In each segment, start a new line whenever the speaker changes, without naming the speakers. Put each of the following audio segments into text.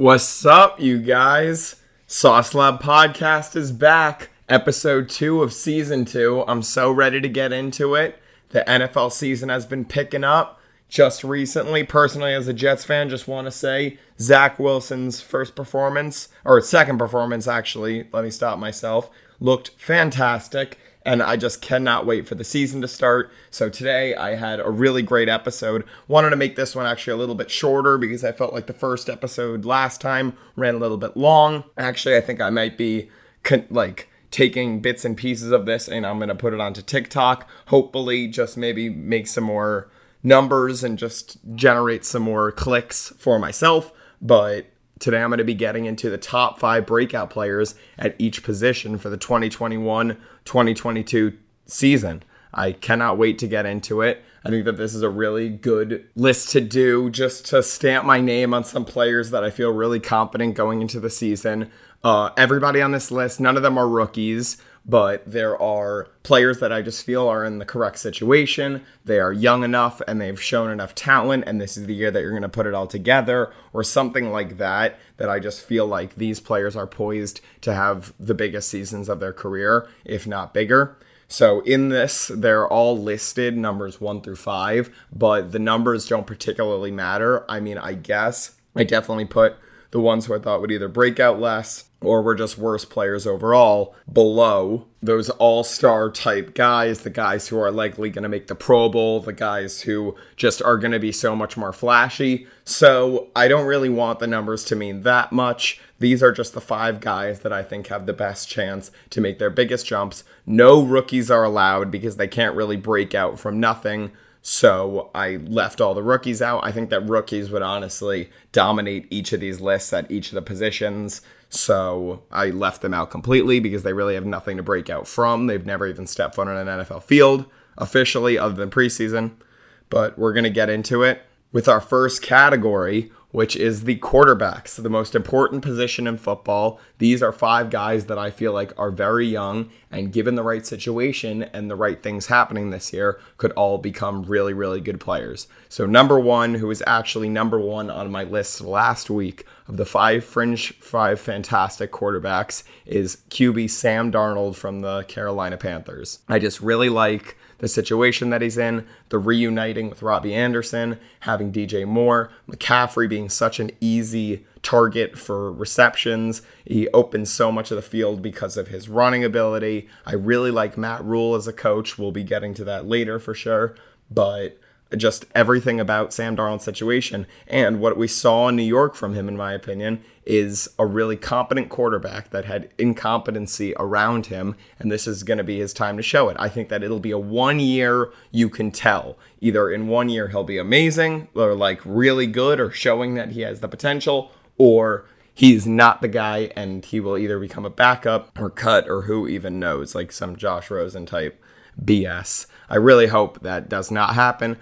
What's up, you guys? Sauce Lab Podcast is back. Episode two of season two. I'm so ready to get into it. The NFL season has been picking up just recently. Personally, as a Jets fan, just want to say Zach Wilson's first performance, or second performance, actually, let me stop myself, looked fantastic and I just cannot wait for the season to start. So today I had a really great episode. Wanted to make this one actually a little bit shorter because I felt like the first episode last time ran a little bit long. Actually, I think I might be con- like taking bits and pieces of this and I'm going to put it onto TikTok. Hopefully, just maybe make some more numbers and just generate some more clicks for myself. But Today, I'm going to be getting into the top five breakout players at each position for the 2021 2022 season. I cannot wait to get into it. I think that this is a really good list to do just to stamp my name on some players that I feel really confident going into the season. Uh, everybody on this list, none of them are rookies but there are players that I just feel are in the correct situation. They are young enough and they've shown enough talent, and this is the year that you're going to put it all together, or something like that. That I just feel like these players are poised to have the biggest seasons of their career, if not bigger. So in this, they're all listed numbers one through five, but the numbers don't particularly matter. I mean, I guess I definitely put the ones who I thought would either break out less or were just worse players overall below those all star type guys, the guys who are likely going to make the Pro Bowl, the guys who just are going to be so much more flashy. So I don't really want the numbers to mean that much. These are just the five guys that I think have the best chance to make their biggest jumps. No rookies are allowed because they can't really break out from nothing. So I left all the rookies out. I think that rookies would honestly dominate each of these lists at each of the positions. So I left them out completely because they really have nothing to break out from. They've never even stepped foot on an NFL field officially, other than preseason. But we're going to get into it with our first category, which is the quarterbacks, the most important position in football. These are five guys that I feel like are very young and given the right situation and the right things happening this year could all become really really good players. So number 1 who is actually number 1 on my list last week of the five fringe five fantastic quarterbacks is QB Sam Darnold from the Carolina Panthers. I just really like the situation that he's in, the reuniting with Robbie Anderson, having DJ Moore, McCaffrey being such an easy target for receptions. He opens so much of the field because of his running ability. I really like Matt Rhule as a coach. We'll be getting to that later for sure. But just everything about Sam Darnold's situation. And what we saw in New York from him, in my opinion, is a really competent quarterback that had incompetency around him. And this is going to be his time to show it. I think that it'll be a one year you can tell. Either in one year he'll be amazing or like really good or showing that he has the potential, or he's not the guy and he will either become a backup or cut or who even knows, like some Josh Rosen type BS. I really hope that does not happen.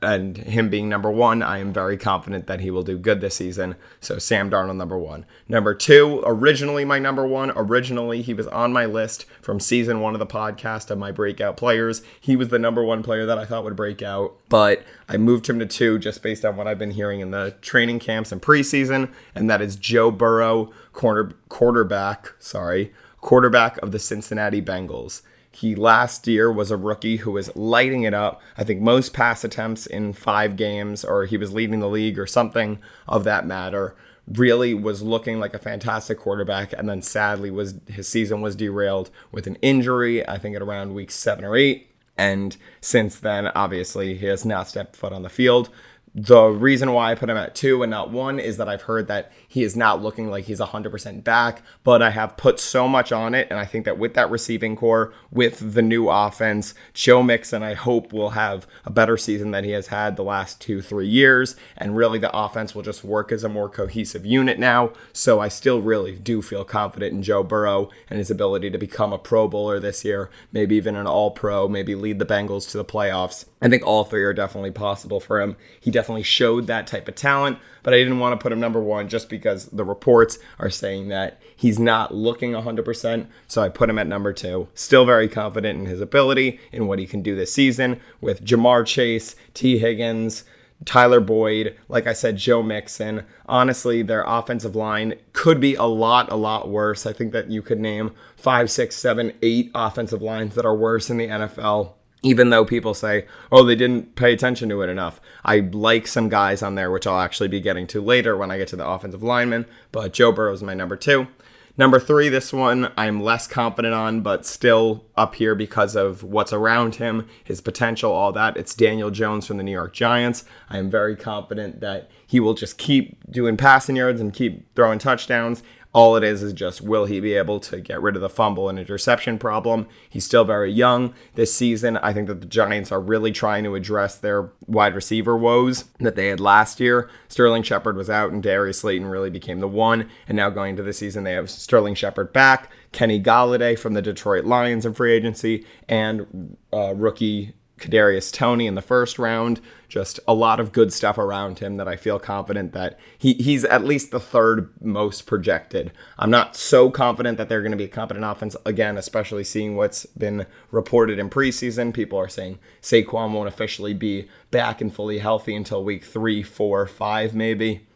And him being number one, I am very confident that he will do good this season. So Sam Darnold, number one. Number two, originally my number one. Originally, he was on my list from season one of the podcast of my breakout players. He was the number one player that I thought would break out, but I moved him to two just based on what I've been hearing in the training camps and preseason, and that is Joe Burrow, corner quarterback. Sorry, quarterback of the Cincinnati Bengals. He last year was a rookie who was lighting it up. I think most pass attempts in five games, or he was leading the league, or something of that matter. Really was looking like a fantastic quarterback, and then sadly was his season was derailed with an injury. I think at around week seven or eight, and since then, obviously, he has not stepped foot on the field. The reason why I put him at two and not one is that I've heard that he is not looking like he's 100% back, but I have put so much on it. And I think that with that receiving core, with the new offense, Joe Mixon, I hope will have a better season than he has had the last two, three years. And really, the offense will just work as a more cohesive unit now. So I still really do feel confident in Joe Burrow and his ability to become a Pro Bowler this year, maybe even an All Pro, maybe lead the Bengals to the playoffs. I think all three are definitely possible for him. He definitely showed that type of talent, but I didn't want to put him number one just because the reports are saying that he's not looking 100%. So I put him at number two. Still very confident in his ability, in what he can do this season with Ja'Marr Chase, Tee Higgins, Tyler Boyd, like I said, Joe Mixon. Honestly, their offensive line could be a lot, a lot worse. I think that you could name five, six, seven, eight offensive lines that are worse in the NFL. Even though people say, oh, they didn't pay attention to it enough. I like some guys on there, which I'll actually be getting to later when I get to the offensive linemen. But Joe Burrow is my number two. Number three, this one I'm less confident on, but still up here because of what's around him, his potential, all that. It's Daniel Jones from the New York Giants. I am very confident that he will just keep doing passing yards and keep throwing touchdowns. All it is is just will he be able to get rid of the fumble and interception problem? He's still very young this season. I think that the Giants are really trying to address their wide receiver woes that they had last year. Sterling Shepard was out and Darius Slayton really became the one. And now going into the season, they have Sterling Shepard back, Kenny Golladay from the Detroit Lions in free agency, and uh, rookie Kadarius Toney in the first round. Just a lot of good stuff around him that I feel confident that he, he's at least the third most projected. I'm not so confident that they're going to be a competent offense again, especially seeing what's been reported in preseason. People are saying Saquon won't officially be back and fully healthy until week three, four, five, maybe.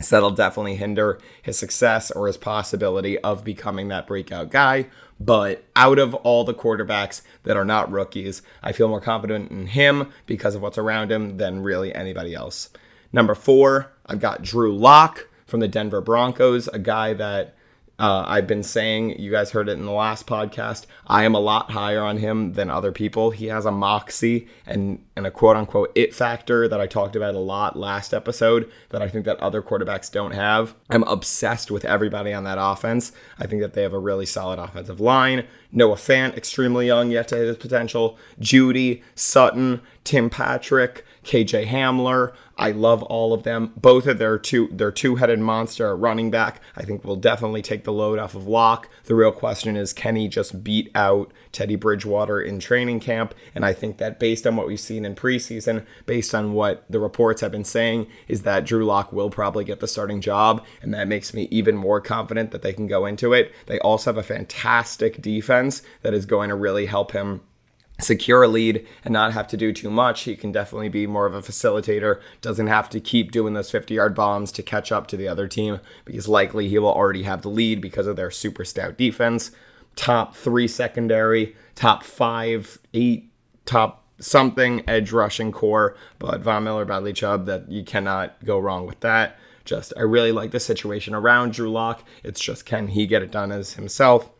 So that'll definitely hinder his success or his possibility of becoming that breakout guy. But out of all the quarterbacks that are not rookies, I feel more confident in him because of what's around him than really anybody else. Number four, I've got Drew Lock from the Denver Broncos, a guy that uh, I've been saying, you guys heard it in the last podcast. I am a lot higher on him than other people. He has a moxie and, and a quote unquote it factor that I talked about a lot last episode that I think that other quarterbacks don't have. I'm obsessed with everybody on that offense. I think that they have a really solid offensive line. Noah Fant, extremely young yet to hit his potential. Jeudy, Sutton, Tim Patrick, KJ Hamler. I love all of them. Both of their two their two-headed monster running back. I think will definitely take the load off of Lock. The real question is can he just beat out Teddy Bridgewater in training camp? And I think that based on what we've seen in preseason, based on what the reports have been saying, is that Drew Lock will probably get the starting job, and that makes me even more confident that they can go into it. They also have a fantastic defense that is going to really help him secure a lead and not have to do too much. He can definitely be more of a facilitator, doesn't have to keep doing those 50 yard bombs to catch up to the other team because likely he will already have the lead because of their super stout defense. Top three secondary, top five, eight, top something edge rushing core, but Von Miller, Bradley Chubb, that you cannot go wrong with that. Just, I really like the situation around Drew Lock. It's just, can he get it done as himself?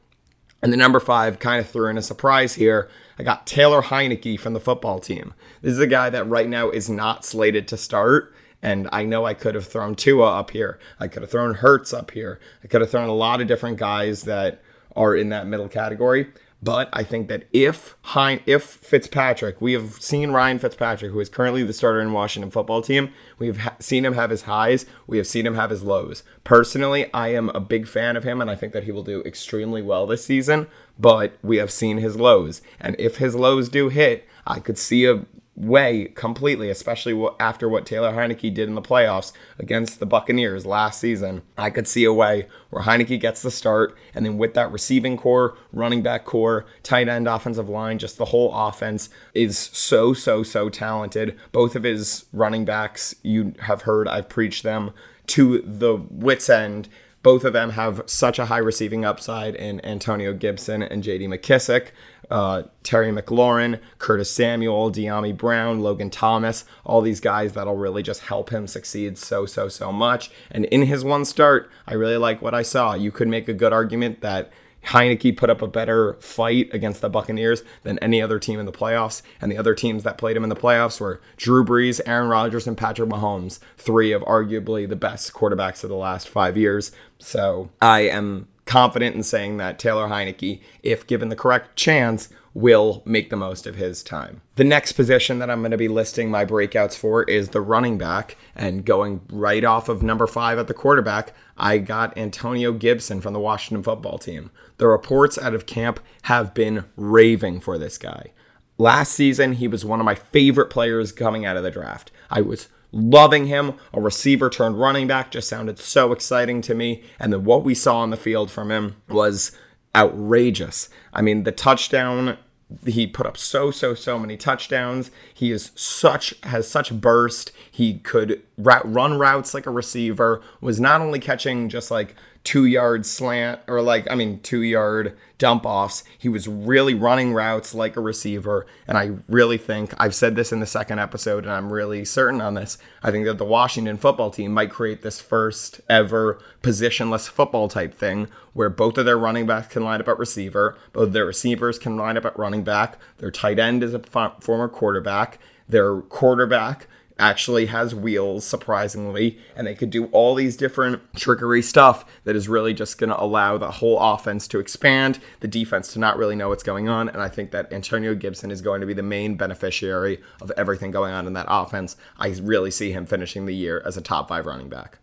And the number five kind of threw in a surprise here. I got Taylor Heinicke from the football team. This is a guy that right now is not slated to start. And I know I could have thrown Tua up here. I could have thrown Hurts up here. I could have thrown a lot of different guys that are in that middle category. But I think that if hein- if Fitzpatrick, we have seen Ryan Fitzpatrick, who is currently the starter in Washington football team. We've ha- seen him have his highs. We have seen him have his lows. Personally, I am a big fan of him, and I think that he will do extremely well this season. But we have seen his lows, and if his lows do hit, I could see a way completely, especially after what Taylor Heinicke did in the playoffs against the Buccaneers last season. I could see a way where Heinicke gets the start, and then with that receiving core, running back core, tight end offensive line, just the whole offense is so, so, so talented. Both of his running backs, you have heard, I've preached them to the wits' end both of them have such a high receiving upside in Antonio Gibson and JD McKissic. Uh, Terry McLaurin, Curtis Samuel, Dyami Brown, Logan Thomas, all these guys that'll really just help him succeed so, so, so much. And in his one start, I really like what I saw. You could make a good argument that Heinicke put up a better fight against the Buccaneers than any other team in the playoffs. And the other teams that played him in the playoffs were Drew Brees, Aaron Rodgers, and Patrick Mahomes, three of arguably the best quarterbacks of the last five years. So I am confident in saying that Taylor Heinicke, if given the correct chance, will make the most of his time. The next position that I'm going to be listing my breakouts for is the running back. And going right off of number five at the quarterback, I got Antonio Gibson from the Washington football team. The reports out of camp have been raving for this guy. Last season, he was one of my favorite players coming out of the draft. I was loving him. A receiver turned running back just sounded so exciting to me. And then what we saw on the field from him was outrageous. I mean, the touchdown he put up so so so many touchdowns. He is such has such burst. He could run routes like a receiver. Was not only catching just like two yard slant or like I mean two yard dump offs. He was really running routes like a receiver, and I really think I've said this in the second episode, and I'm really certain on this. I think that the Washington football team might create this first ever positionless football type thing where both of their running backs can line up at receiver, both their receivers can line up at running back, their tight end is a former quarterback, their quarterback actually has wheels, surprisingly, and they could do all these different trickery stuff that is really just going to allow the whole offense to expand, the defense to not really know what's going on. And I think that Antonio Gibson is going to be the main beneficiary of everything going on in that offense. I really see him finishing the year as a top five running back.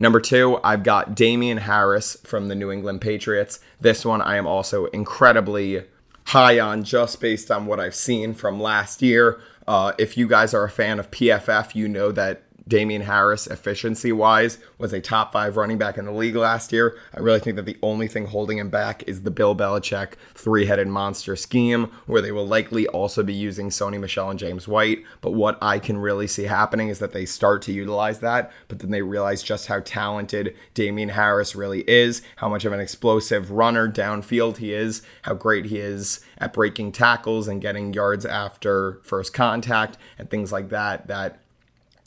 Number two, I've got Damien Harris from the New England Patriots. This one I am also incredibly high on just based on what I've seen from last year. Uh, if you guys are a fan of PFF, you know that Damien Harris, efficiency wise, was a top five running back in the league last year. I really think that the only thing holding him back is the Bill Belichick three headed monster scheme, where they will likely also be using Sony Michel and James White. But what I can really see happening is that they start to utilize that, but then they realize just how talented Damien Harris really is, how much of an explosive runner downfield he is, how great he is at breaking tackles and getting yards after first contact and things like that. That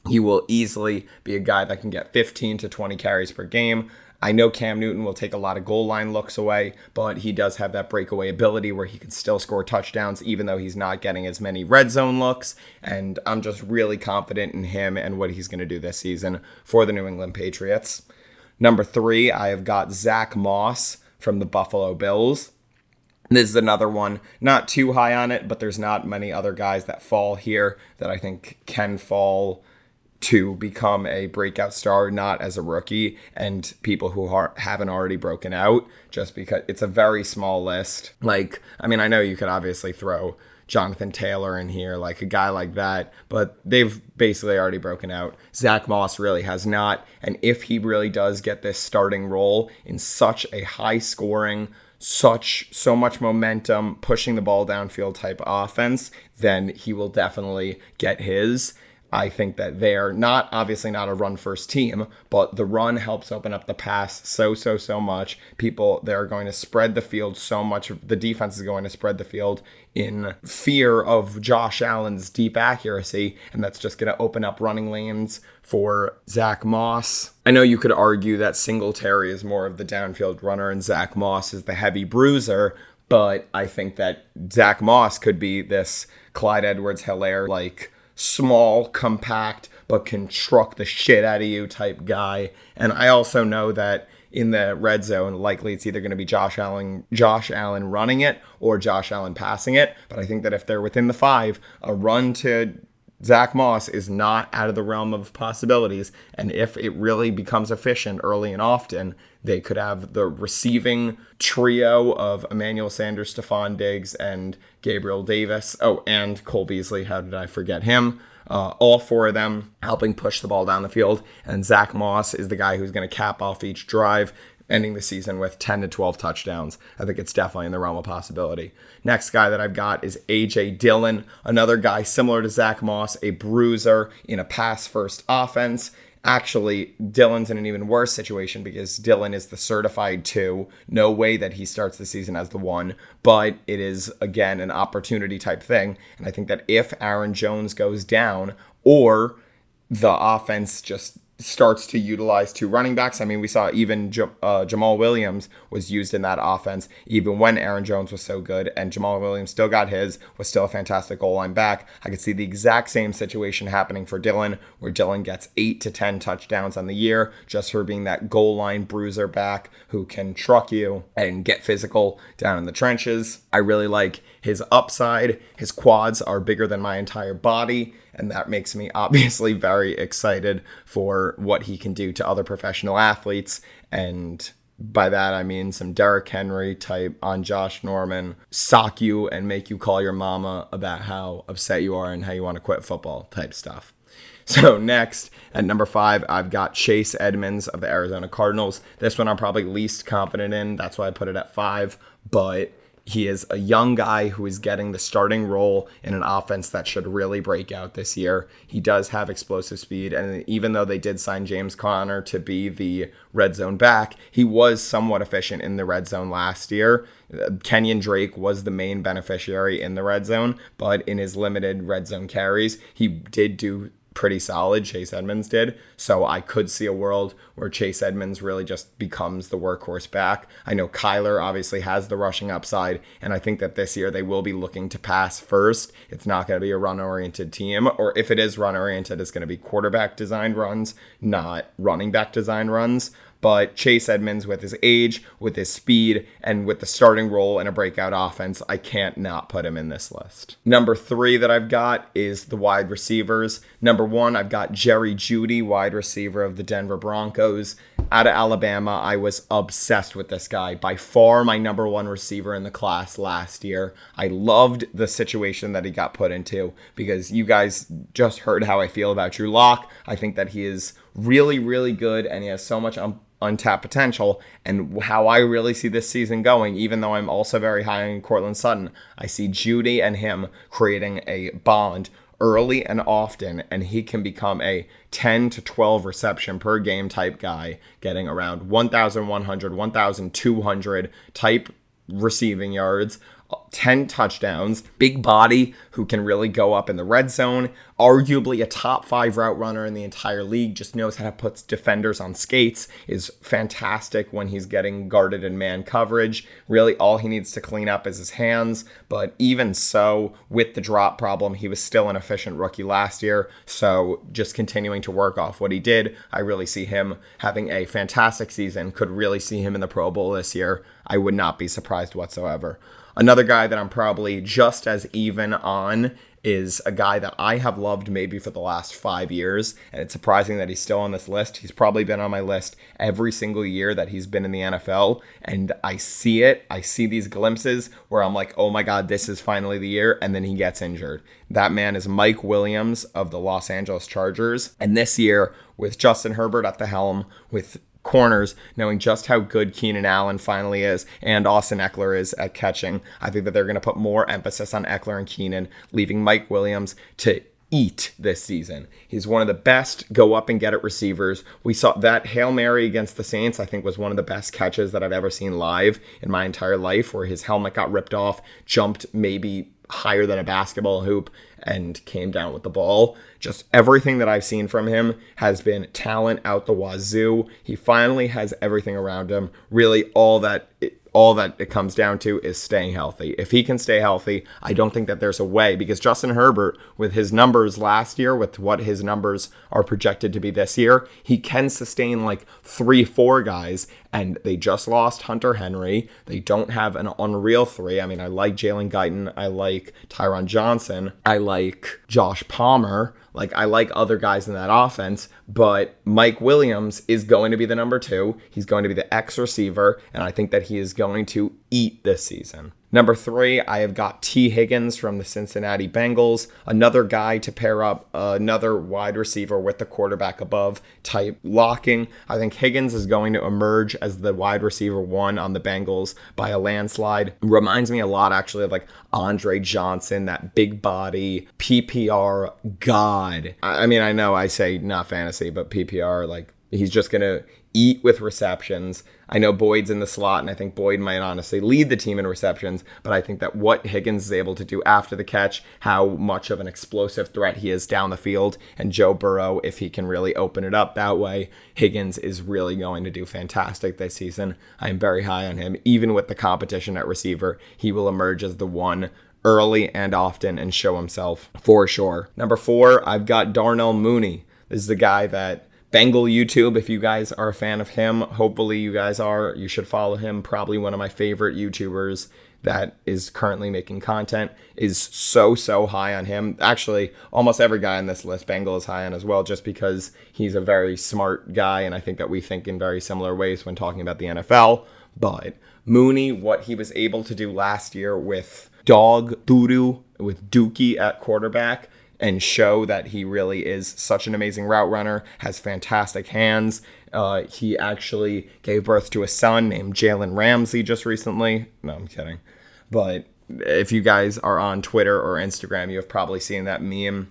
he will easily be a guy that can get 15 to 20 carries per game. I know Cam Newton will take a lot of goal line looks away, but he does have that breakaway ability where he can still score touchdowns, even though he's not getting as many red zone looks. And I'm just really confident in him and what he's going to do this season for the New England Patriots. Number three, I have got Zach Moss from the Buffalo Bills. This is another one, not too high on it, but there's not many other guys that fall here that I think can fall to become a breakout star, not as a rookie, and people who are, haven't already broken out, just because it's a very small list. Like, I mean, I know you could obviously throw Jonathan Taylor in here, like a guy like that, but they've basically already broken out. Zach Moss really has not. And if he really does get this starting role in such a high scoring, such so much momentum, pushing the ball downfield type offense, then he will definitely get his. I think that they're not obviously not a run first team, but the run helps open up the pass so so so much. People they're going to spread the field so much. The defense is going to spread the field in fear of Josh Allen's deep accuracy, and that's just going to open up running lanes for Zach Moss. I know you could argue that Singletary is more of the downfield runner and Zach Moss is the heavy bruiser, but I think that Zach Moss could be this Clyde Edwards Helaire like small, compact, but can truck the shit out of you type guy. And I also know that in the red zone, likely it's either going to be Josh Allen, Josh Allen running it or Josh Allen passing it. But I think that if they're within the five, a run to Zach Moss is not out of the realm of possibilities. And if it really becomes efficient early and often, they could have the receiving trio of Emmanuel Sanders, Stefon Diggs, and Gabriel Davis. Oh, and Cole Beasley. How did I forget him? Uh, all four of them helping push the ball down the field. And Zach Moss is the guy who's going to cap off each drive, ending the season with 10 to 12 touchdowns. I think it's definitely in the realm of possibility. Next guy that I've got is AJ Dillon, another guy similar to Zach Moss, a bruiser in a pass first offense. Actually, Dillon's in an even worse situation because Dillon is the certified two. No way that he starts the season as the one, but it is, again, an opportunity type thing. And I think that if Aaron Jones goes down or the offense just starts to utilize two running backs. I mean, we saw even J- uh, Jamaal Williams was used in that offense, even when Aaron Jones was so good, and Jamaal Williams still got his, was still a fantastic goal line back. I could see the exact same situation happening for Dillon, where Dillon gets eight to 10 touchdowns on the year just for being that goal line bruiser back who can truck you and get physical down in the trenches. I really like his upside. His quads are bigger than my entire body and that makes me obviously very excited for what he can do to other professional athletes. And by that, I mean some Derrick Henry type on Josh Norman, sock you and make you call your mama about how upset you are and how you want to quit football type stuff. So next at number five, I've got Chase Edmonds of the Arizona Cardinals. This one I'm probably least confident in. That's why I put it at five. But he is a young guy who is getting the starting role in an offense that should really break out this year. He does have explosive speed, and even though they did sign James Conner to be the red zone back, he was somewhat efficient in the red zone last year. Kenyon Drake was the main beneficiary in the red zone, but in his limited red zone carries, he did do pretty solid. Chase Edmonds did. So I could see a world where Chase Edmonds really just becomes the workhorse back. I know Kyler obviously has the rushing upside, and I think that this year they will be looking to pass first. It's not going to be a run oriented team, or if it is run oriented, it's going to be quarterback designed runs, not running back designed runs. But Chase Edmonds, with his age, with his speed, and with the starting role in a breakout offense, I can't not put him in this list. Number three that I've got is the wide receivers. Number one, I've got Jerry Jeudy, wide receiver of the Denver Broncos. Out of Alabama, I was obsessed with this guy. By far my number one receiver in the class last year. I loved the situation that he got put into because you guys just heard how I feel about Drew Lock. I think that he is really, really good and he has so much un- untapped potential. And how I really see this season going, even though I'm also very high on Courtland Sutton, I see Jeudy and him creating a bond early and often, and he can become a 10 to 12 reception per game type guy, getting around 1,100, 1,200 type receiving yards 10 touchdowns, big body who can really go up in the red zone, arguably a top five route runner in the entire league, just knows how to put defenders on skates, is fantastic when he's getting guarded in man coverage. Really, all he needs to clean up is his hands, but even so, with the drop problem, he was still an efficient rookie last year. So just continuing to work off what he did, I really see him having a fantastic season, could really see him in the Pro Bowl this year. I would not be surprised whatsoever. Another guy that I'm probably just as even on is a guy that I have loved maybe for the last five years. And it's surprising that he's still on this list. He's probably been on my list every single year that he's been in the NFL. And I see it. I see these glimpses where I'm like, oh my God, this is finally the year. And then he gets injured. That man is Mike Williams of the Los Angeles Chargers. And this year, with Justin Herbert at the helm, with corners, knowing just how good Keenan Allen finally is and Austin Ekeler is at catching. I think that they're going to put more emphasis on Eckler and Keenan, leaving Mike Williams to eat this season. He's one of the best go up and get it receivers. We saw that Hail Mary against the Saints, I think, was one of the best catches that I've ever seen live in my entire life, where his helmet got ripped off, jumped maybe higher than a basketball hoop and came down with the ball. Just everything that I've seen from him has been talent out the wazoo. He finally has everything around him. Really, all that it, all that it comes down to is staying healthy. If he can stay healthy, I don't think that there's a way because Justin Herbert, with his numbers last year, with what his numbers are projected to be this year, he can sustain like three, four guys. And they just lost Hunter Henry. They don't have an unreal three. I mean, I like Jalen Guyton. I like Tyron Johnson. I like Josh Palmer. Like I like other guys in that offense, but Mike Williams is going to be the number two. He's going to be the X receiver, and I think that he is going to eat this season. Number three, I have got Tee Higgins from the Cincinnati Bengals, another guy to pair up another wide receiver with the quarterback above type locking. I think Higgins is going to emerge as the wide receiver one on the Bengals by a landslide. Reminds me a lot, actually, of like Andre Johnson, that big body PPR god. I mean, I know I say not fantasy, but PPR, like he's just going to eat with receptions. I know Boyd's in the slot, and I think Boyd might honestly lead the team in receptions, but I think that what Higgins is able to do after the catch, how much of an explosive threat he is down the field, and Joe Burrow, if he can really open it up that way, Higgins is really going to do fantastic this season. I am very high on him. Even with the competition at receiver, he will emerge as the one early and often and show himself for sure. Number four, I've got Darnell Mooney. This is the guy that Bengal YouTube, if you guys are a fan of him, hopefully you guys are. You should follow him. Probably one of my favorite YouTubers that is currently making content is so so high on him. Actually, almost every guy on this list, Bengal is high on as well, just because he's a very smart guy, and I think that we think in very similar ways when talking about the NFL. But Mooney, what he was able to do last year with Dog Doo with Dookie at quarterback and show that he really is such an amazing route runner, has fantastic hands. Uh, he actually gave birth to a son named Jalen Ramsey just recently. No, I'm kidding. but if you guys are on Twitter or Instagram, you have probably seen that meme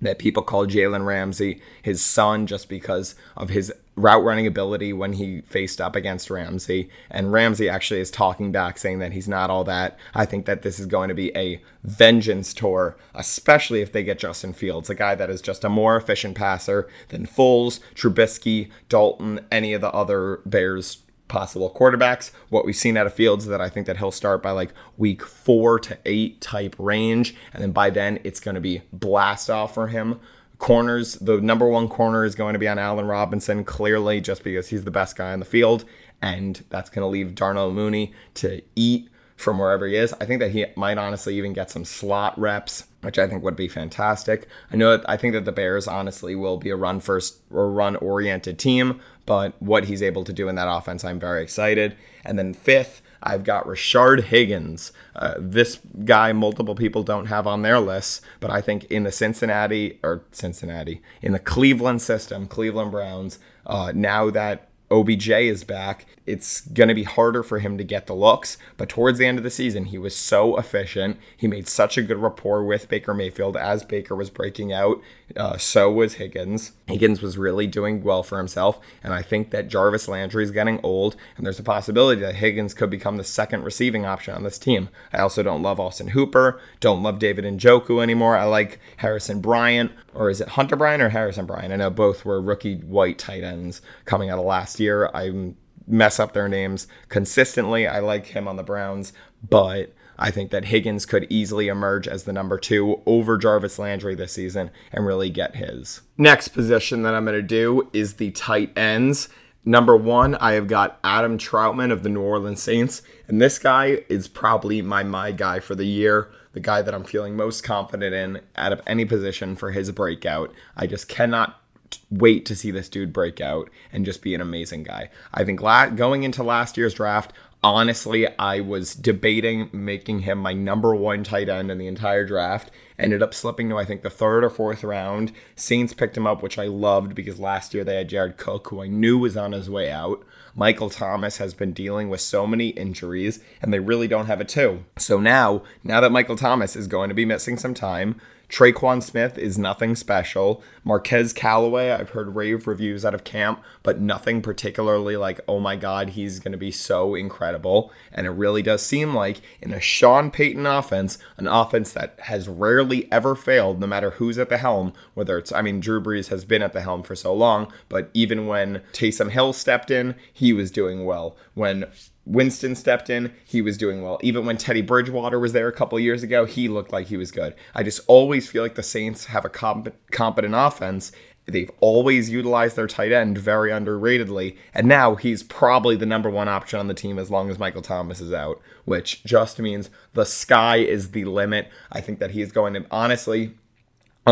that people call Jalen Ramsey his son just because of his route running ability when he faced up against Ramsey. And Ramsey actually is talking back saying that he's not all that. I think that this is going to be a vengeance tour, especially if they get Justin Fields, a guy that is just a more efficient passer than Foles, Trubisky, Dalton, any of the other Bears possible quarterbacks. What we've seen out of Fields that I think that he'll start by like week four to eight type range, and then by then it's going to be blast off for him. Corners, the number one corner is going to be on Allen Robinson, clearly just because he's the best guy on the field, and that's going to leave Darnell Mooney to eat from wherever he is. I think that he might honestly even get some slot reps, which I think would be fantastic. I know that I think that the Bears honestly will be a run first or run oriented team, but what he's able to do in that offense, I'm very excited. And then fifth, I've got Rashard Higgins. Uh, this guy, multiple people don't have on their lists, but I think in the Cincinnati or Cincinnati, in the Cleveland system, Cleveland Browns, uh, now that OBJ is back, it's going to be harder for him to get the looks. But towards the end of the season, he was so efficient. He made such a good rapport with Baker Mayfield as Baker was breaking out. Uh, so was Higgins. Higgins was really doing well for himself. And I think that Jarvis Landry is getting old. And there's a possibility that Higgins could become the second receiving option on this team. I also don't love Austin Hooper. Don't love David Njoku anymore. I like Harrison Bryant. Or is it Hunter Bryan or Harrison Bryan? I know both were rookie white tight ends coming out of last year. I'm mess up their names consistently. I like him on the Browns, but I think that Higgins could easily emerge as the number two over Jarvis Landry this season and really get his. Next position that I'm going to do is the tight ends. Number one, I have got Adam Trautman of the New Orleans Saints, and this guy is probably my my guy for the year, the guy that I'm feeling most confident in out of any position for his breakout. I just cannot wait to see this dude break out and just be an amazing guy. I think la- going into last year's draft, honestly, I was debating making him my number one tight end in the entire draft. Ended up slipping to, I think, the third or fourth round. Saints picked him up, which I loved because last year they had Jared Cook, who I knew was on his way out. Michael Thomas has been dealing with so many injuries, and they really don't have a two. So now, now that Michael Thomas is going to be missing some time, Tre'Quan Smith is nothing special. Marquez Callaway, I've heard rave reviews out of camp, but nothing particularly like, oh my God, he's going to be so incredible. And it really does seem like in a Sean Payton offense, an offense that has rarely ever failed, no matter who's at the helm, whether it's, I mean, Drew Brees has been at the helm for so long, but even when Taysom Hill stepped in, he was doing well. When Winston stepped in, he was doing well. Even when Teddy Bridgewater was there a couple years ago, he looked like he was good. I just always feel like the Saints have a comp- competent offense. They've always utilized their tight end very underratedly, and now he's probably the number one option on the team as long as Michael Thomas is out, which just means the sky is the limit. I think that he is going to honestly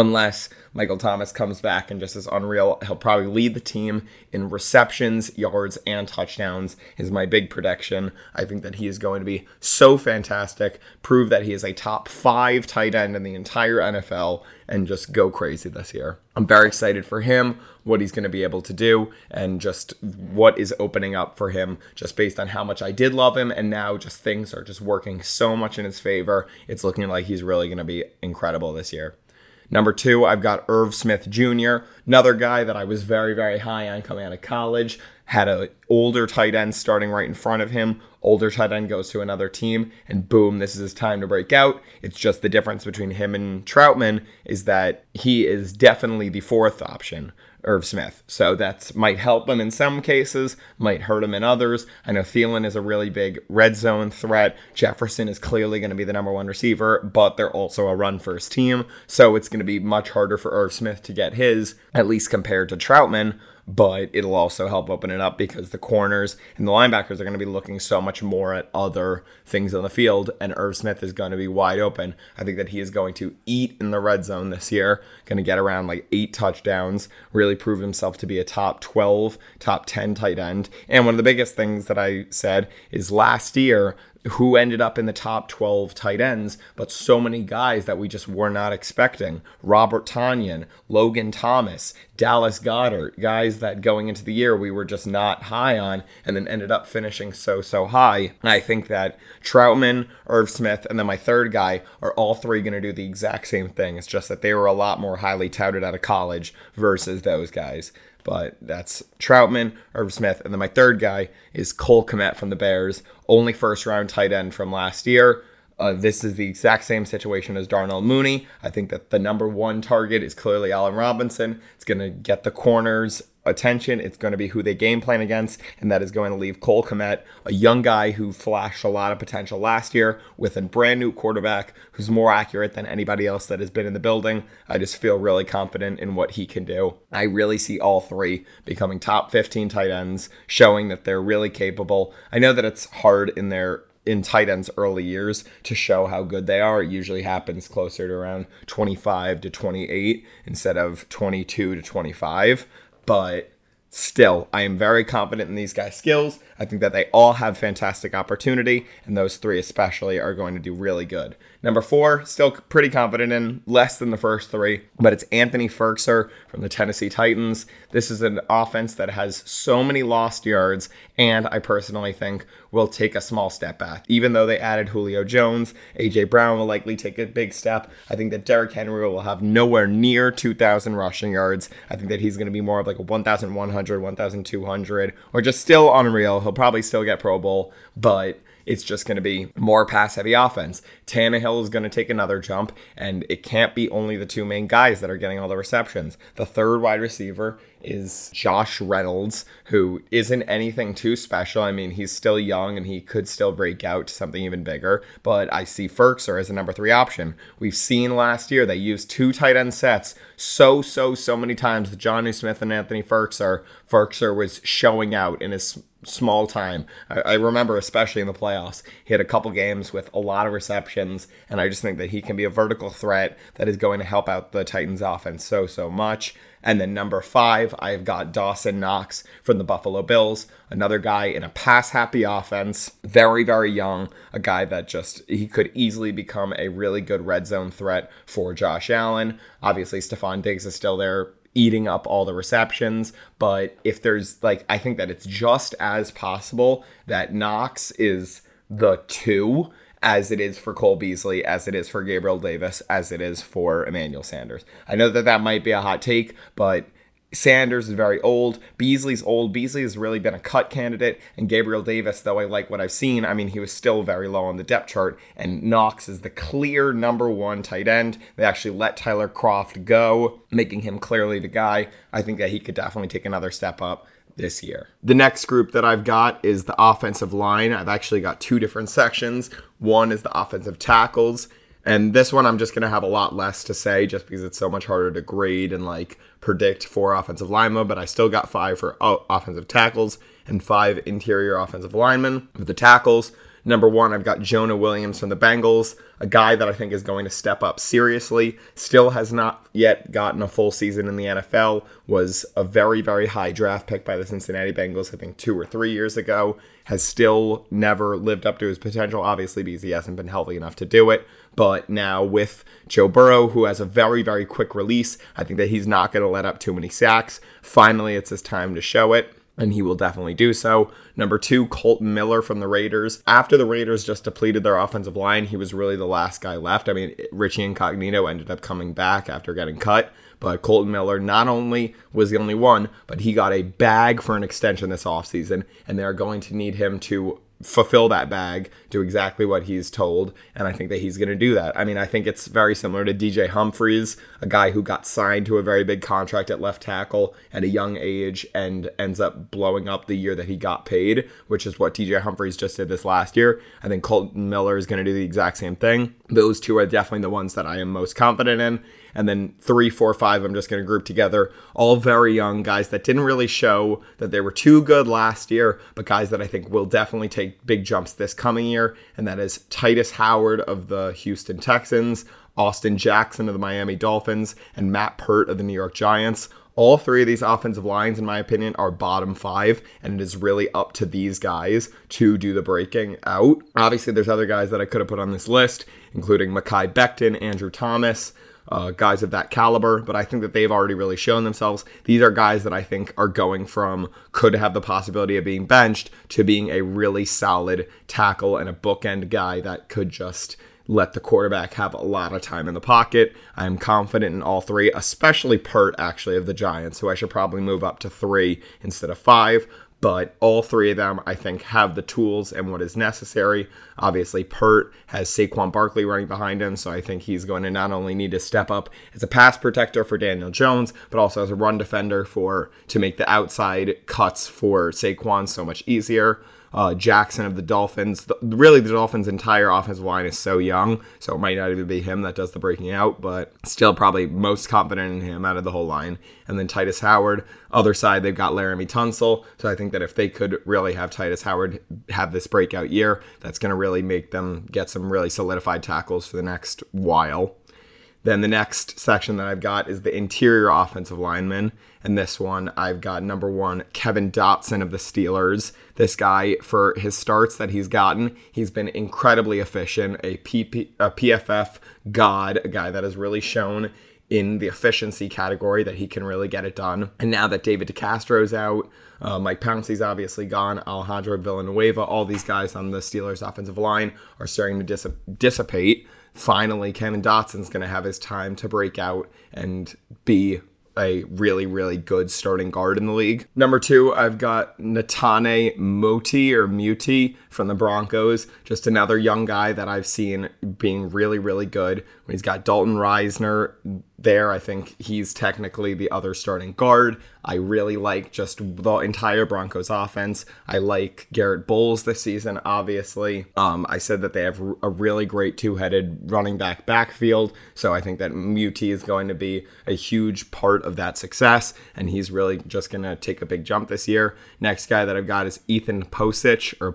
unless Michael Thomas comes back and just is unreal. He'll probably lead the team in receptions, yards, and touchdowns, is my big prediction. I think that he is going to be so fantastic, prove that he is a top five tight end in the entire NFL, and just go crazy this year. I'm very excited for him, what he's going to be able to do, and just what is opening up for him, just based on how much I did love him, and now just things are just working so much in his favor. It's looking like he's really going to be incredible this year. Number two, I've got Irv Smith Jr., another guy that I was very, very high on coming out of college. Had an older tight end starting right in front of him. Older tight end goes to another team, and boom, this is his time to break out. It's just the difference between him and Trautman is that he is definitely the fourth option. Irv Smith. So that might help him in some cases, might hurt him in others. I know Thielen is a really big red zone threat. Jefferson is clearly going to be the number one receiver, but they're also a run first team. So it's going to be much harder for Irv Smith to get his, at least compared to Trautman but it'll also help open it up because the corners and the linebackers are going to be looking so much more at other things on the field, and Irv Smith is going to be wide open. I think that he is going to eat in the red zone this year, going to get around like eight touchdowns, really prove himself to be a top 12, top 10 tight end. And one of the biggest things that I said is last year, who ended up in the top 12 tight ends, but so many guys that we just were not expecting. Robert Tonyan, Logan Thomas, Dallas Goedert, guys that going into the year we were just not high on and then ended up finishing so, so high. And I think that Trautman, Irv Smith, and then my third guy are all three going to do the exact same thing. It's just that they were a lot more highly touted out of college versus those guys. But that's Trautman, Irv Smith, and then my third guy is Cole Kmet from the Bears, only first round tight end from last year. Uh, this is the exact same situation as Darnell Mooney. I think that the number one target is clearly Allen Robinson. It's going to get the corners attention. It's going to be who they game plan against, and that is going to leave Cole Kmet, a young guy who flashed a lot of potential last year with a brand new quarterback who's more accurate than anybody else that has been in the building. I just feel really confident in what he can do. I really see all three becoming top 15 tight ends, showing that they're really capable. I know that it's hard in their in tight ends early years to show how good they are. It usually happens closer to around 25 to 28 instead of 22 to 25 but still, I am very confident in these guys' skills. I think that they all have fantastic opportunity, and those three especially are going to do really good. Number four, still pretty confident in, less than the first three, but it's Anthony Firkser from the Tennessee Titans. This is an offense that has so many lost yards, and I personally think will take a small step back. Even though they added Julio Jones, AJ Brown will likely take a big step. I think that Derrick Henry will have nowhere near 2,000 rushing yards. I think that he's going to be more of like a 1,100, 1,200, or just still unreal. He'll probably still get Pro Bowl, but it's just going to be more pass heavy offense. Tannehill is going to take another jump, and it can't be only the two main guys that are getting all the receptions. The third wide receiver is Josh Reynolds, who isn't anything too special. I mean, he's still young and he could still break out to something even bigger, but I see Firkser as a number three option. We've seen last year they used two tight end sets so, so, so many times with Jonnu Smith and Anthony Firkser. Firkser was showing out in his small time. I, I, remember, especially in the playoffs, he had a couple games with a lot of receptions, and I just think that he can be a vertical threat that is going to help out the Titans' offense so, so much. And then number five, I've got Dawson Knox from the Buffalo Bills, another guy in a pass happy offense, very, very young, a guy that just, he could easily become a really good red zone threat for Josh Allen. Obviously, Stefon Diggs is still there eating up all the receptions. But if there's like, I think that it's just as possible that Knox is the two as it is for Cole Beasley, as it is for Gabriel Davis, as it is for Emmanuel Sanders. I know that that might be a hot take, but Sanders is very old. Beasley's old. Beasley has really been a cut candidate. And Gabriel Davis, though I like what I've seen, I mean, he was still very low on the depth chart. And Knox is the clear number one tight end. They actually let Tyler Kroft go, making him clearly the guy. I think that he could definitely take another step up this year. The next group that I've got is the offensive line. I've actually got two different sections. One is the offensive tackles. And this one I'm just going to have a lot less to say just because it's so much harder to grade and like predict for offensive linemen, but I still got five for offensive tackles and five interior offensive linemen. With the tackles, number one, I've got Jonah Williams from the Bengals, a guy that I think is going to step up seriously. Still has not yet gotten a full season in the NFL, was a very, very high draft pick by the Cincinnati Bengals, I think two or three years ago. Has still never lived up to his potential, obviously, because he hasn't been healthy enough to do it. But now with Joe Burrow, who has a very, very quick release, I think that he's not going to let up too many sacks. Finally, it's his time to show it and he will definitely do so. Number two, Kolton Miller from the Raiders. After the Raiders just depleted their offensive line, he was really the last guy left. I mean, Richie Incognito ended up coming back after getting cut, but Kolton Miller not only was the only one, but he got a bag for an extension this offseason, and they're going to need him to fulfill that bag, do exactly what he's told, and I think that he's going to do that. I mean, I think it's very similar to DJ Humphries, a guy who got signed to a very big contract at left tackle at a young age and ends up blowing up the year that he got paid, which is what DJ Humphries just did this last year. I think Kolton Miller is going to do the exact same thing. Those two are definitely the ones that I am most confident in and then three, four, five, I'm just going to group together. All very young guys that didn't really show that they were too good last year, but guys that I think will definitely take big jumps this coming year. And that is Tytus Howard of the Houston Texans, Austin Jackson of the Miami Dolphins, and Matt Peart of the New York Giants All three of these offensive lines, in my opinion, are bottom five, and it is really up to these guys to do the breaking out. Obviously, there's other guys that I could have put on this list, including Mekhi Becton, Andrew Thomas, uh, guys of that caliber, but I think that they've already really shown themselves. These are guys that I think are going from could have the possibility of being benched to being a really solid tackle and a bookend guy that could just let the quarterback have a lot of time in the pocket. I am confident in all three, especially Peart, actually, of the Giants, who I should probably move up to three instead of five but all three of them, I think, have the tools and what is necessary. Obviously, Peart has Saquon Barkley running behind him, so I think he's going to not only need to step up as a pass protector for Daniel Jones, but also as a run defender for to make the outside cuts for Saquon so much easier uh, Jackson of the Dolphins. The, really, the Dolphins' entire offensive line is so young, so it might not even be him that does the breaking out, but still probably most confident in him out of the whole line. And then Tytus Howard. Other side, they've got Laremy Tunsil. So I think that if they could really have Tytus Howard have this breakout year, that's going to really make them get some really solidified tackles for the next while. Then the next section that I've got is the interior offensive linemen. And this one, I've got number one, Kevin Dotson of the Steelers. This guy, for his starts that he's gotten, he's been incredibly efficient, a, PP, a PFF god, a guy that has really shown in the efficiency category that he can really get it done. And now that David DeCastro's out, uh, Mike Pouncey's obviously gone, Alejandro Villanueva, all these guys on the Steelers' offensive line are starting to dis- dissipate finally Kevin Dotson's going to have his time to break out and be a really, really good starting guard in the league. Number two, I've got Netane Muti or Muti from the Broncos. Just another young guy that I've seen being really, really good. He's got Dalton Risner there. I think he's technically the other starting guard. I really like just the entire Broncos offense. I like Garrett Bolles this season, obviously. Um, I said that they have a really great two headed running back backfield. So I think that Muti is going to be a huge part of that success. And he's really just going to take a big jump this year. Next guy that I've got is Ethan Posich or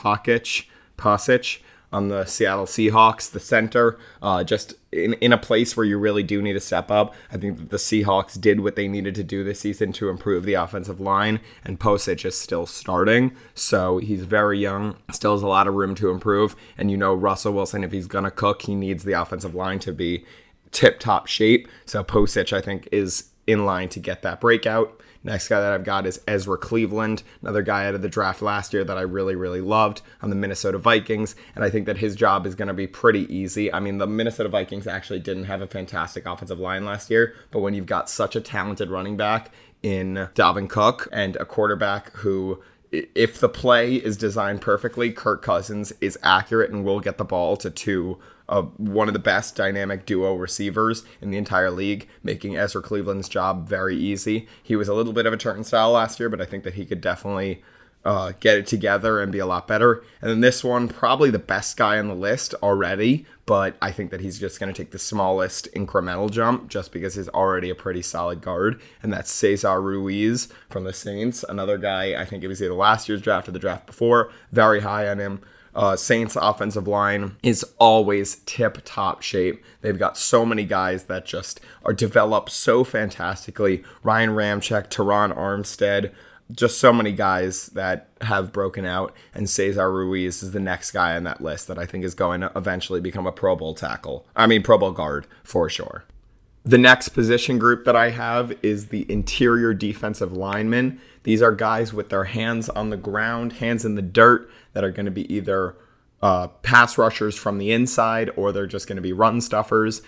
Pocic. Pocic on the Seattle Seahawks, the center, uh, just in, in a place where you really do need to step up. I think that the Seahawks did what they needed to do this season to improve the offensive line, and Pocic is still starting. So he's very young, still has a lot of room to improve. And you know, Russell Wilson, if he's going to cook, he needs the offensive line to be tip top shape. So Pocic, I think, is in line to get that breakout. Next guy that I've got is Ezra Cleveland, another guy out of the draft last year that I really, really loved on the Minnesota Vikings. And I think that his job is going to be pretty easy. I mean, the Minnesota Vikings actually didn't have a fantastic offensive line last year, but when you've got such a talented running back in Dalvin Cook and a quarterback who if the play is designed perfectly, Kirk Cousins is accurate and will get the ball to two uh, one of the best dynamic duo receivers in the entire league, making Ezra Cleveland's job very easy. He was a little bit of a turnstile last year, but I think that he could definitely uh, get it together and be a lot better. And then this one, probably the best guy on the list already, but I think that he's just going to take the smallest incremental jump just because he's already a pretty solid guard. And that's Cesar Ruiz from the Saints, another guy, I think it was either last year's draft or the draft before, very high on him. Uh, Saints offensive line is always tip top shape. They've got so many guys that just are developed so fantastically. Ryan Ramczyk, Terron Armstead, just so many guys that have broken out, and Cesar Ruiz is the next guy on that list that I think is going to eventually become a Pro Bowl tackle. I mean, Pro Bowl guard for sure. The next position group that I have is the interior defensive linemen. These are guys with their hands on the ground, hands in the dirt, that are going to be either uh, pass rushers from the inside or they're just going to be run stuffers.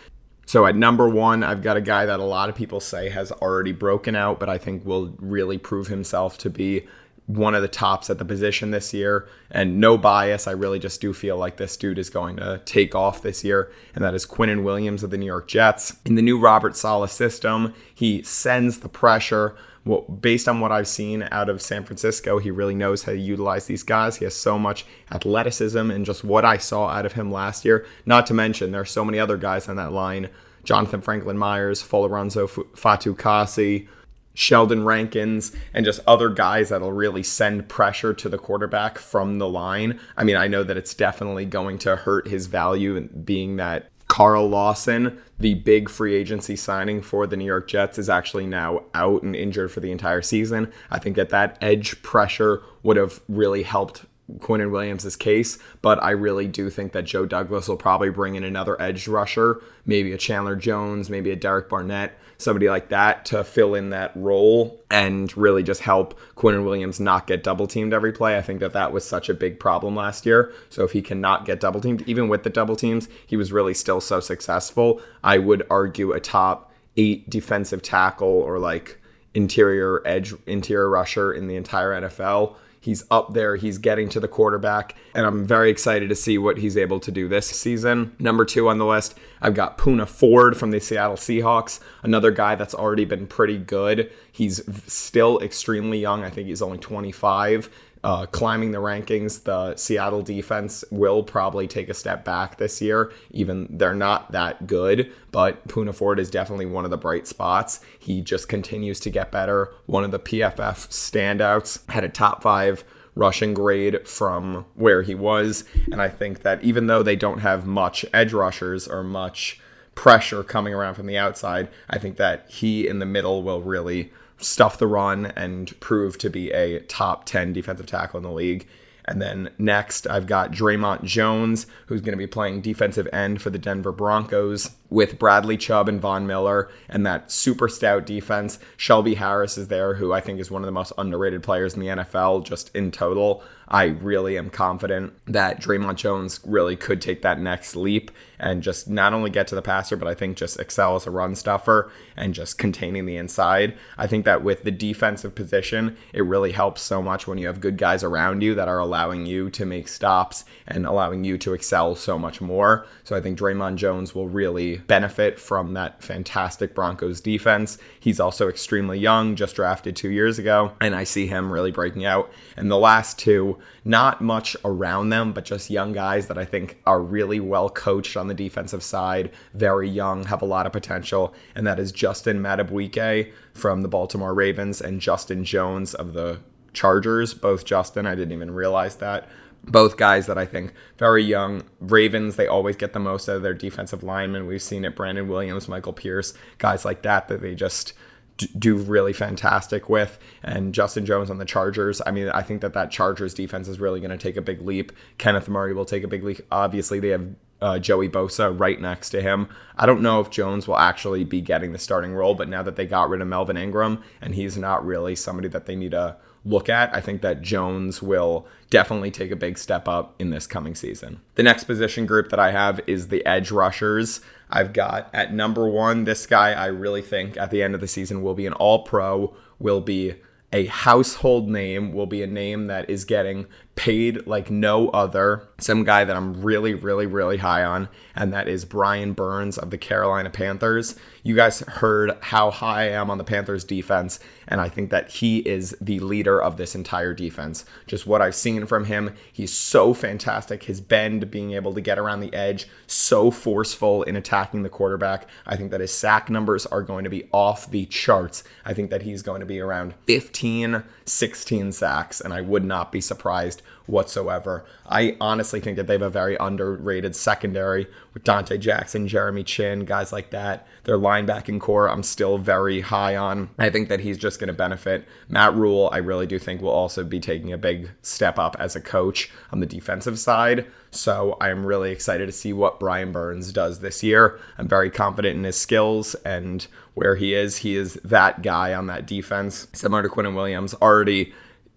So at number one, I've got a guy that a lot of people say has already broken out, but I think will really prove himself to be one of the tops at the position this year. And no bias, I really just do feel like this dude is going to take off this year. And that is Quinnen Williams of the New York Jets. In the new Robert Saleh system, he sends the pressure well, based on what I've seen out of San Francisco, he really knows how to utilize these guys. He has so much athleticism and just what I saw out of him last year. Not to mention, there are so many other guys on that line Jonathan Franklin Myers, Folorunso Fatukasi, Sheldon Rankins, and just other guys that'll really send pressure to the quarterback from the line. I mean, I know that it's definitely going to hurt his value being that Carl Lawson, the big free agency signing for the New York Jets, is actually now out and injured for the entire season. I think that that edge pressure would have really helped Quinnen Williams' case, but I really do think that Joe Douglas will probably bring in another edge rusher, maybe a Chandler Jones, maybe a Derek Barnett, somebody like that to fill in that role and really just help Quinnen Williams not get double teamed every play. I think that that was such a big problem last year. So if he cannot get double teamed, even with the double teams, he was really still so successful. I would argue a top eight defensive tackle or like interior edge, interior rusher in the entire NFL He's up there. He's getting to the quarterback. And I'm very excited to see what he's able to do this season. Number two on the list, I've got Poona Ford from the Seattle Seahawks, another guy that's already been pretty good. He's still extremely young. I think he's only 25 uh, climbing the rankings. The Seattle defense will probably take a step back this year. Even they're not that good, but Poona Ford is definitely one of the bright spots. He just continues to get better. One of the PFF standouts had a top five rushing grade from where he was. And I think that even though they don't have much edge rushers or much pressure coming around from the outside, I think that he in the middle will really stuff the run and prove to be a top 10 defensive tackle in the league. And then next, I've got Dre'Mont Jones, who's going to be playing defensive end for the Denver Broncos with Bradley Chubb and Von Miller and that super stout defense. Shelby Harris is there, who I think is one of the most underrated players in the NFL, just in total. I really am confident that Dre'Mont Jones really could take that next leap and just not only get to the passer, but I think just excel as a run stuffer and just containing the inside. I think that with the defensive position, it really helps so much when you have good guys around you that are allowing you to make stops and allowing you to excel so much more. So I think Dre'Mont Jones will really benefit from that fantastic Broncos defense. He's also extremely young, just drafted two years ago, and I see him really breaking out. And the last two, not much around them, but just young guys that I think are really well coached on the defensive side, very young, have a lot of potential, and that is Justin Madubuike from the Baltimore Ravens and Justin Jones of the Chargers. Both Justin, I didn't even realize that. Both guys that I think very young. Ravens, they always get the most out of their defensive linemen. We've seen it Brandon Williams, Michael Pierce, guys like that, that they just do really fantastic with. And Justin Jones on the Chargers. I mean, I think that that Chargers defense is really going to take a big leap. Kenneth Murray will take a big leap. Obviously, they have uh, Joey Bosa right next to him. I don't know if Jones will actually be getting the starting role, but now that they got rid of Melvin Ingram and he's not really somebody that they need to look at, I think that Jones will definitely take a big step up in this coming season. The next position group that I have is the edge rushers. I've got at number one, this guy I really think at the end of the season will be an all pro, will be a household name, will be a name that is getting paid like no other. Some guy that I'm really, really, really high on, and that is Brian Burns of the Carolina Panthers. You guys heard how high I am on the Panthers defense, and I think that he is the leader of this entire defense. Just what I've seen from him, he's so fantastic. His bend, being able to get around the edge, so forceful in attacking the quarterback. I think that his sack numbers are going to be off the charts. I think that he's going to be around 15, 16 sacks, and I would not be surprised whatsoever. I honestly think that they have a very underrated secondary with Donte Jackson, Jeremy Chinn, guys like that. Their linebacking core, I'm still very high on. I think that he's just going to benefit. Matt Rhule, I really do think will also be taking a big step up as a coach on the defensive side. So I'm really excited to see what Brian Burns does this year. I'm very confident in his skills and where he is. He is that guy on that defense, similar to Quinnen Williams, already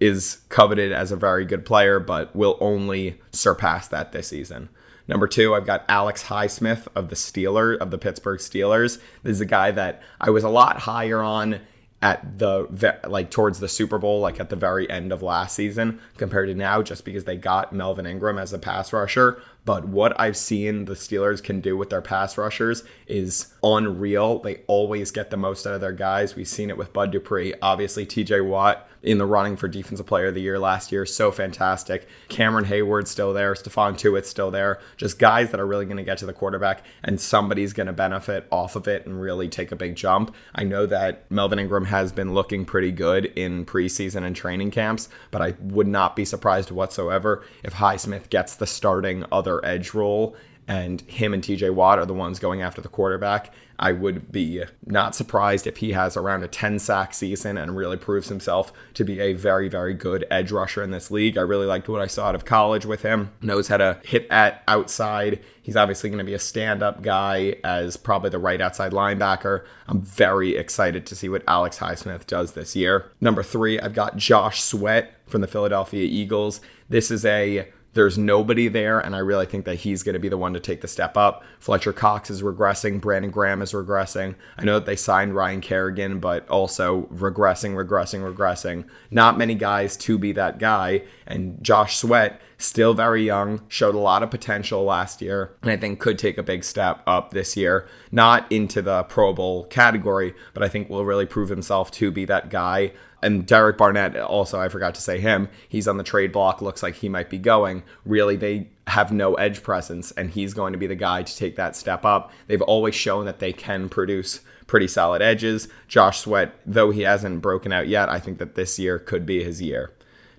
is coveted as a very good player, but will only surpass that this season. Number two, I've got Alex Highsmith of the Steeler of the Pittsburgh Steelers. This is a guy that I was a lot higher on at the like towards the Super Bowl, like at the very end of last season, compared to now, just because they got Melvin Ingram as a pass rusher. But what I've seen the Steelers can do with their pass rushers is unreal. They always get the most out of their guys. We've seen it with Bud Dupree, obviously TJ Watt in the running for Defensive Player of the Year last year. So fantastic. Cameron Heyward still there. Stephon Tuitt still there. Just guys that are really going to get to the quarterback, and somebody's going to benefit off of it and really take a big jump. I know that Melvin Ingram has been looking pretty good in preseason and training camps, but I would not be surprised whatsoever if Highsmith gets the starting other edge role and him and TJ Watt are the ones going after the quarterback. I would be not surprised if he has around a 10 sack season and really proves himself to be a very, very good edge rusher in this league. I really liked what I saw out of college with him. Knows how to hit at outside. He's obviously going to be a stand up guy as probably the right outside linebacker. I'm very excited to see what Alex Highsmith does this year. Number three, I've got Josh Sweat from the Philadelphia Eagles. This is a there's nobody there, and I really think that he's going to be the one to take the step up. Fletcher Cox is regressing. Brandon Graham is regressing. I know that they signed Ryan Kerrigan, but also regressing, regressing, regressing. Not many guys to be that guy. And Josh Sweat, still very young, showed a lot of potential last year, and I think could take a big step up this year. Not into the Pro Bowl category, but I think will really prove himself to be that guy and Derek Barnett also I forgot to say him. He's on the trade block. Looks like he might be going. Really, they have no edge presence, and he's going to be the guy to take that step up. They've always shown that they can produce pretty solid edges. Josh Sweat, though he hasn't broken out yet, I think that this year could be his year.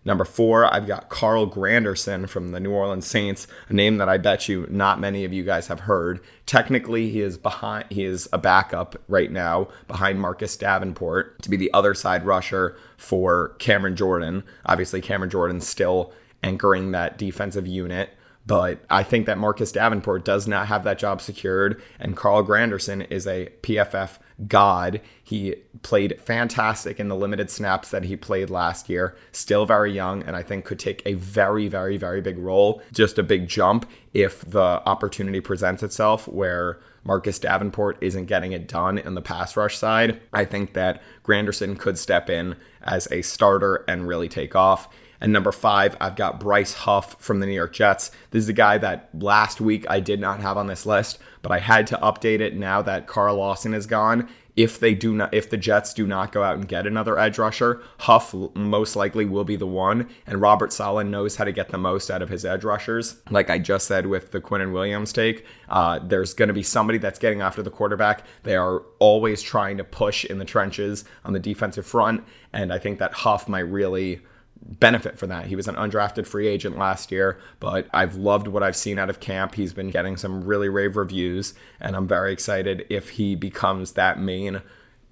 Number four, I've got Carl Granderson from the New Orleans Saints, a name that I bet you not many of you guys have heard. Technically, he is behind. He is a backup right now behind Marcus Davenport to be the other side rusher for Cameron Jordan. Obviously, Cameron Jordan's still anchoring that defensive unit. But I think that Marcus Davenport does not have that job secured, and Carl Granderson is a PFF god. He played fantastic in the limited snaps that he played last year. Still very young, and I think could take a very, very, very big role, just a big jump if the opportunity presents itself where Marcus Davenport isn't getting it done in the pass rush side. I think that Granderson could step in as a starter and really take off. And number five, I've got Bryce Huff from the New York Jets. This is a guy that last week I did not have on this list, but I had to update it now that Carl Lawson is gone. If they do not, if the Jets do not go out and get another edge rusher, Huff most likely will be the one. And Robert Saleh knows how to get the most out of his edge rushers. Like I just said with the Quinnen Williams take, uh, there's going to be somebody that's getting after the quarterback. They are always trying to push in the trenches on the defensive front, and I think that Huff might really benefit from that. He was an undrafted free agent last year, but I've loved what I've seen out of camp. He's been getting some really rave reviews, and I'm very excited if he becomes that main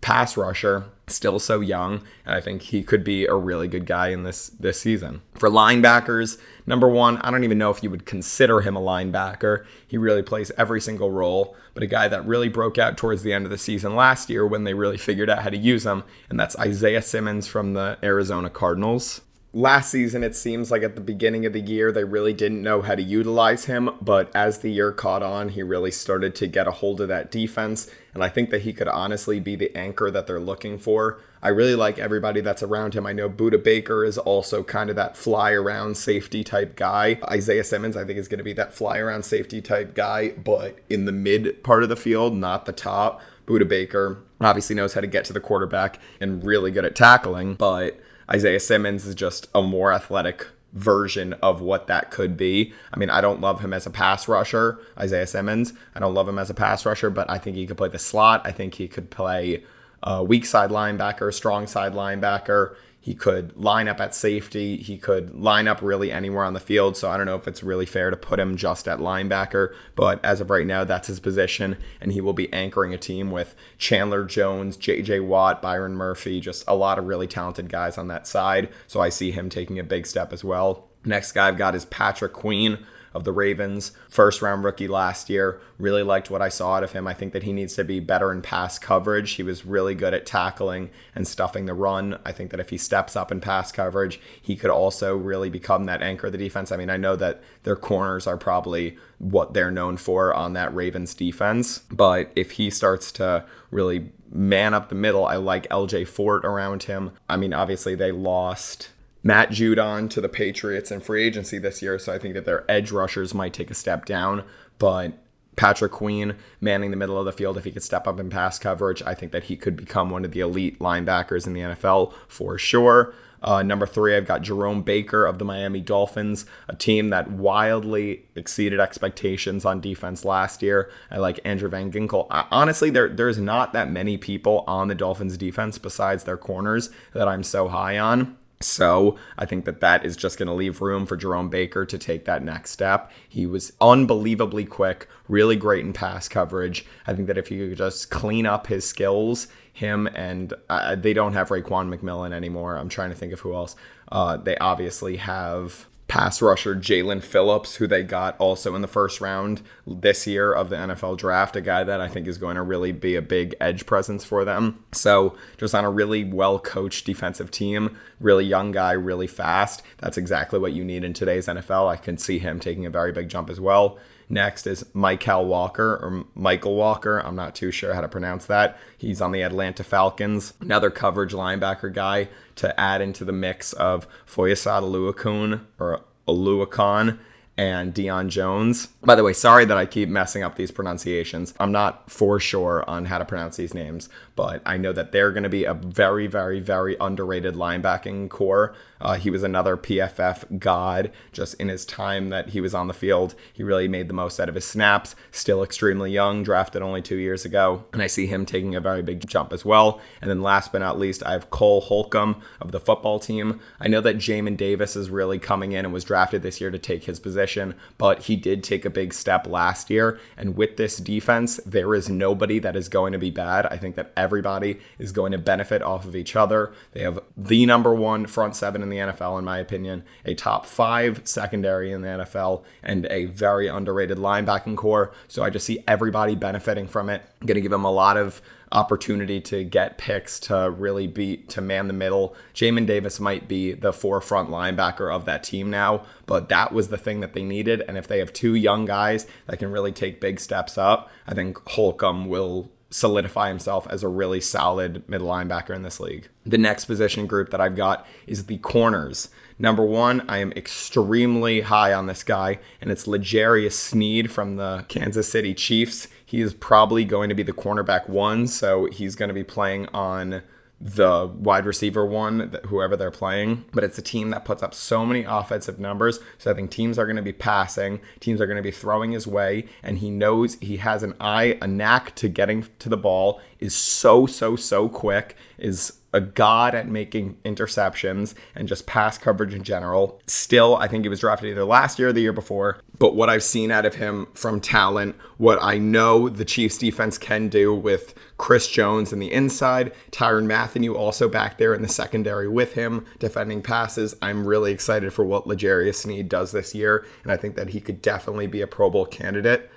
pass rusher still so young and i think he could be a really good guy in this this season for linebackers number one i don't even know if you would consider him a linebacker he really plays every single role but a guy that really broke out towards the end of the season last year when they really figured out how to use him and that's isaiah simmons from the arizona cardinals last season, it seems like at the beginning of the year, they really didn't know how to utilize him. But as the year caught on, he really started to get a hold of that defense. And I think that he could honestly be the anchor that they're looking for. I really like everybody that's around him. I know Budda Baker is also kind of that fly around safety type guy. Isaiah Simmons, I think, is going to be that fly around safety type guy, but in the mid part of the field, not the top. Budda Baker obviously knows how to get to the quarterback and really good at tackling, but Isaiah Simmons is just a more athletic version of what that could be. I mean, I don't love him as a pass rusher, Isaiah Simmons. I don't love him as a pass rusher, but I think he could play the slot. I think he could play a weak side linebacker, strong side linebacker. He could line up at safety. He could line up really anywhere on the field. So I don't know if it's really fair to put him just at linebacker. But as of right now, that's his position. And he will be anchoring a team with Chandler Jones, JJ Watt, Byron Murphy, just a lot of really talented guys on that side. So I see him taking a big step as well. Next guy I've got is Patrick Queen of the Ravens, first round rookie last year. Really liked what I saw out of him. I think that he needs to be better in pass coverage. He was really good at tackling and stuffing the run. I think that if he steps up in pass coverage, he could also really become that anchor of the defense. I mean, I know that their corners are probably what they're known for on that Ravens defense, but if he starts to really man up the middle, I like LJ Fort around him. I mean, obviously they lost Matt Judon to the Patriots in free agency this year, so I think that their edge rushers might take a step down. But Patrick Queen manning the middle of the field, if he could step up in pass coverage, I think that he could become one of the elite linebackers in the NFL for sure. Uh, number three, I've got Jerome Baker of the Miami Dolphins, a team that wildly exceeded expectations on defense last year. I like Andrew Van Ginkel. I, honestly, there there's not that many people on the Dolphins defense besides their corners that I'm so high on. So I think that that is just going to leave room for Jerome Baker to take that next step. He was unbelievably quick, really great in pass coverage. I think that if could just clean up his skills, him and uh, they don't have Raekwon McMillan anymore. I'm trying to think of who else. Uh, they obviously have pass rusher Jaelan Phillips, who they got also in the first round this year of the NFL draft, a guy that I think is going to really be a big edge presence for them. So, just on a really well coached defensive team, really young guy, really fast. That's exactly what you need in today's NFL. I can see him taking a very big jump as well. Next is Michael Walker or Michael Walker. I'm not too sure how to pronounce that. He's on the Atlanta Falcons. Another coverage linebacker guy to add into the mix of Foyesade Oluokun or Oluokun and Deion Jones. By the way, sorry that I keep messing up these pronunciations. I'm not for sure on how to pronounce these names, but I know that they're going to be a very, very, very underrated linebacking core. Uh, he was another PFF god just in his time that he was on the field. He really made the most out of his snaps. Still extremely young, drafted only two years ago. And I see him taking a very big jump as well. And then last but not least, I have Cole Holcomb of the football team. I know that Jamin Davis is really coming in and was drafted this year to take his position, but he did take a big step last year. And with this defense, there is nobody that is going to be bad. I think that everybody is going to benefit off of each other. They have the number one front seven in the NFL, in my opinion, a top five secondary in the NFL, and a very underrated linebacking core. So I just see everybody benefiting from it. I'm going to give them a lot of opportunity to get picks to really beat to man the middle. Jamin Davis might be the forefront linebacker of that team now, but that was the thing that they needed. And if they have two young guys that can really take big steps up, I think Holcomb will solidify himself as a really solid middle linebacker in this league. The next position group that I've got is the corners. Number one, I am extremely high on this guy, and it's L'Jarius Sneed from the Kansas City Chiefs. He is probably going to be the cornerback one, so he's going to be playing on the wide receiver one, whoever they're playing. But it's a team that puts up so many offensive numbers. So I think teams are going to be passing, teams are going to be throwing his way, and he knows he has an eye, a knack to getting to the ball, is so, so, so quick, is a god at making interceptions and just pass coverage in general. Still, I think he was drafted either last year or the year before. But what I've seen out of him from talent, what I know the Chiefs defense can do with Chris Jones in the inside, Tyrann Mathieu also back there in the secondary with him, defending passes. I'm really excited for what L'Jarius Sneed does this year, and I think that he could definitely be a Pro Bowl candidate.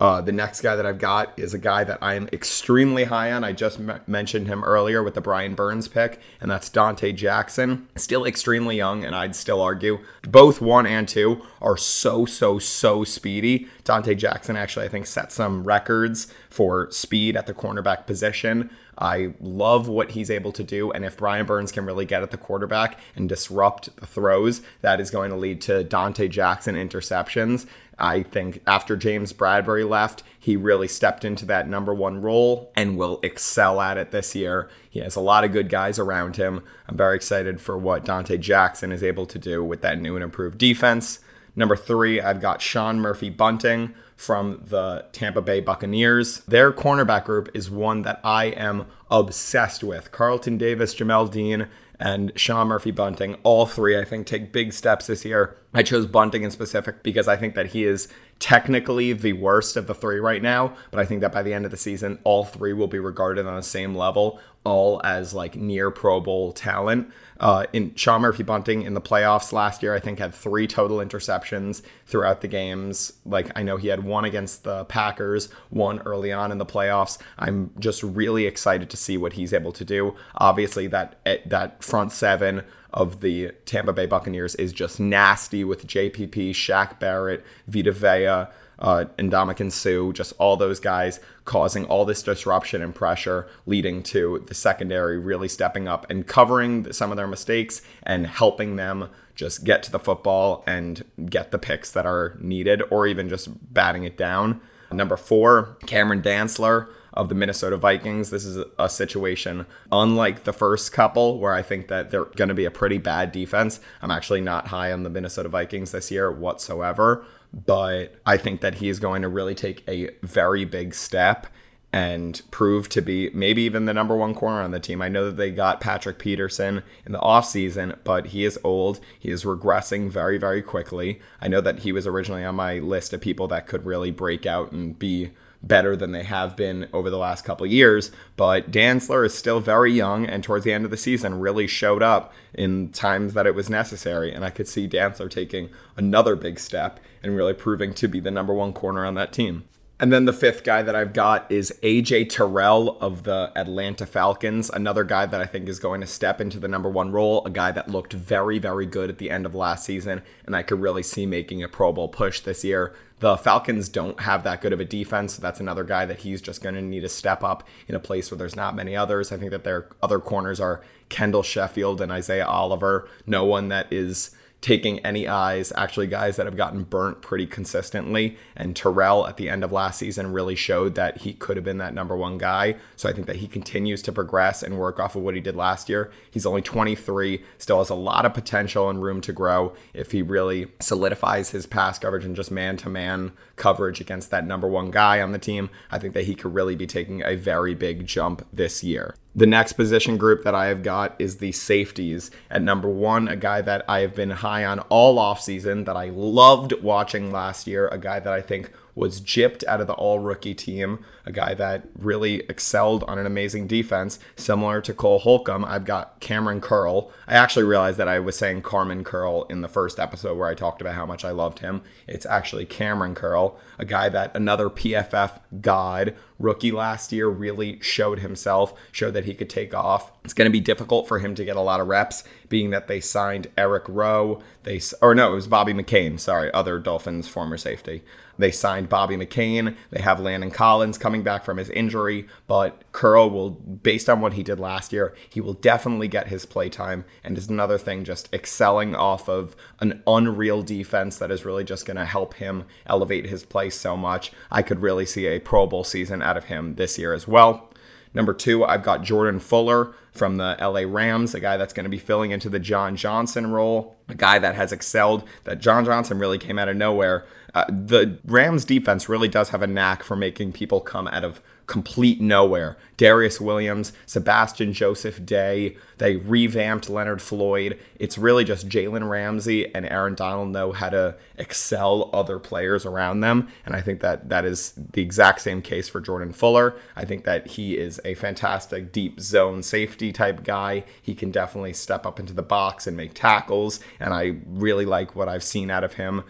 Uh, the next guy that I've got is a guy that I am extremely high on. I just m- mentioned him earlier with the Brian Burns pick, and that's Donte Jackson. Still extremely young, and I'd still argue both one and two are so, so, so speedy. Donte Jackson actually, I think, set some records for speed at the cornerback position. I love what he's able to do. And if Brian Burns can really get at the quarterback and disrupt the throws, that is going to lead to Donte Jackson interceptions. I think after James Bradberry left, he really stepped into that number one role and will excel at it this year. He has a lot of good guys around him. I'm very excited for what Donte Jackson is able to do with that new and improved defense. Number three, I've got Sean Murphy Bunting from the Tampa Bay Buccaneers. Their cornerback group is one that I am obsessed with. Carlton Davis, Jamel Dean, and Sean Murphy Bunting, all three, I think, take big steps this year. I chose Bunting in specific because I think that he is technically the worst of the three right now, but I think that by the end of the season, all three will be regarded on the same level, all as like near Pro Bowl talent. Uh, in Sean Murphy Bunting in the playoffs last year, I think had three total interceptions throughout the games. Like I know he had one against the Packers, one early on in the playoffs. I'm just really excited to see what he's able to do. Obviously, that eh, that front seven of the Tampa Bay Buccaneers is just nasty with JPP, Shaq Barrett, Vita Vea, uh, Ndamukong Suh, just all those guys causing all this disruption and pressure, leading to the secondary really stepping up and covering some of their mistakes and helping them just get to the football and get the picks that are needed, or even just batting it down. Number four, Cameron Dantzler of the Minnesota Vikings. This is a situation unlike the first couple where I think that they're going to be a pretty bad defense. I'm actually not high on the Minnesota Vikings this year whatsoever, but I think that he is going to really take a very big step and prove to be maybe even the number one corner on the team. I know that they got Patrick Peterson in the offseason, but he is old. He is regressing very, very quickly. I know that he was originally on my list of people that could really break out and be better than they have been over the last couple years. But Dantzler is still very young and towards the end of the season really showed up in times that it was necessary. And I could see Dantzler taking another big step and really proving to be the number one corner on that team. And then the fifth guy that I've got is AJ Terrell of the Atlanta Falcons, another guy that I think is going to step into the number one role, a guy that looked very, very good at the end of last season, and I could really see making a Pro Bowl push this year. The Falcons don't have that good of a defense, so that's another guy that he's just going to need to step up in a place where there's not many others. I think that their other corners are Kendall Sheffield and Isaiah Oliver, no one that is taking any eyes, actually guys that have gotten burnt pretty consistently. And Terrell at the end of last season really showed that he could have been that number one guy. So I think that he continues to progress and work off of what he did last year. He's only 23, still has a lot of potential and room to grow if he really solidifies his pass coverage and just man to man coverage against that number one guy on the team. I think that he could really be taking a very big jump this year. The next position group that I have got is the safeties. At number one, a guy that I have been high on all offseason that I loved watching last year, a guy that I think was gypped out of the all rookie team, a guy that really excelled on an amazing defense, similar to Cole Holcomb. I've got Cameron Curl. I actually realized that I was saying Carmen Curl in the first episode where I talked about how much I loved him. It's actually Cameron Curl, a guy that another PFF god rookie last year really showed himself, showed that he could take off. It's going to be difficult for him to get a lot of reps, being that they signed Eric Rowe. They or no, it was Bobby McCain. Sorry, other Dolphins former safety. They signed Bobby McCain. They have Landon Collins coming back from his injury, but Curl will, based on what he did last year, he will definitely get his play time. And is another thing, just excelling off of an unreal defense that is really just going to help him elevate his play so much. I could really see a Pro Bowl season out of him this year as well. Number two, I've got Jordan Fuller from the LA Rams, a guy that's going to be filling into the John Johnson role, a guy that has excelled, that John Johnson really came out of nowhere. Uh, the Rams defense really does have a knack for making people come out of complete nowhere. Darious Williams, Sebastian Joseph Day, they revamped Leonard Floyd. It's really just Jalen Ramsey and Aaron Donald know how to excel other players around them. And I think that that is the exact same case for Jordan Fuller. I think that he is a fantastic deep zone safety type guy. He can definitely step up into the box and make tackles. And I really like what I've seen out of him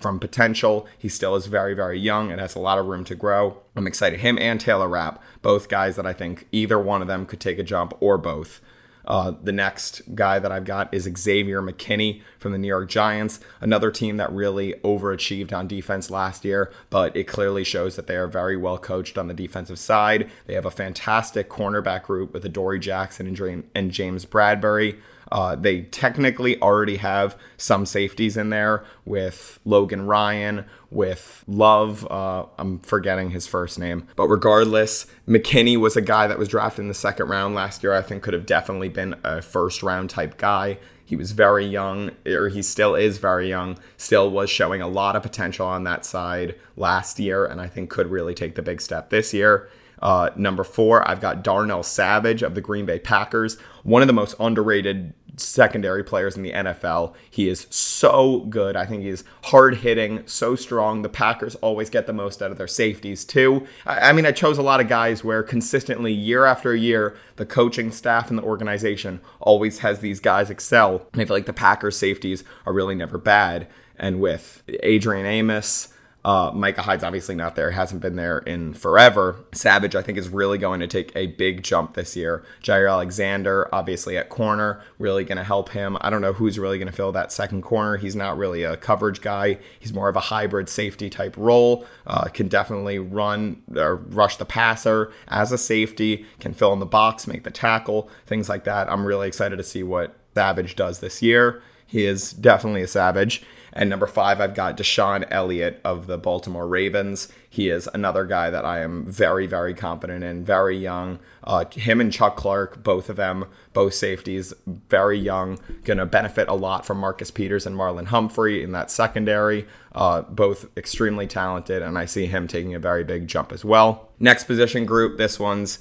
from potential. He still is very, very young and has a lot of room to grow. I'm excited. Him and Taylor Rapp, both guys that I think either one of them could take a jump or both. Uh, the next guy that I've got is Xavier McKinney from the New York Giants, another team that really overachieved on defense last year, but it clearly shows that they are very well coached on the defensive side. They have a fantastic cornerback group with Adoree Jackson and James Bradberry. Uh, they technically already have some safeties in there with Logan Ryan, with Love. Uh, I'm forgetting his first name. But regardless, McKinney was a guy that was drafted in the second round last year. I think could have definitely been a first round type guy. He was very young, or he still is very young, still was showing a lot of potential on that side last year, and I think could really take the big step this year. Uh, number four, I've got Darnell Savage of the Green Bay Packers, one of the most underrated secondary players in the NFL. He is so good. I think he's hard hitting, so strong. The Packers always get the most out of their safeties, too. I, I mean, I chose a lot of guys where consistently, year after year, the coaching staff and the organization always has these guys excel. And I feel like the Packers safeties are really never bad. And with Adrian Amos, uh, Micah Hyde's obviously not there, hasn't been there in forever. Savage, I think, is really going to take a big jump this year. Jaire Alexander, obviously at corner, really going to help him. I don't know who's really going to fill that second corner. He's not really a coverage guy, he's more of a hybrid safety type role. Uh, can definitely run or rush the passer as a safety, can fill in the box, make the tackle, things like that. I'm really excited to see what Savage does this year. He is definitely a savage. And number five, I've got DeShon Elliott of the Baltimore Ravens. He is another guy that I am very, very confident in, very young. Uh, him and Chuck Clark, both of them, both safeties, very young, going to benefit a lot from Marcus Peters and Marlon Humphrey in that secondary. Uh, both extremely talented, and I see him taking a very big jump as well. Next position group, this one's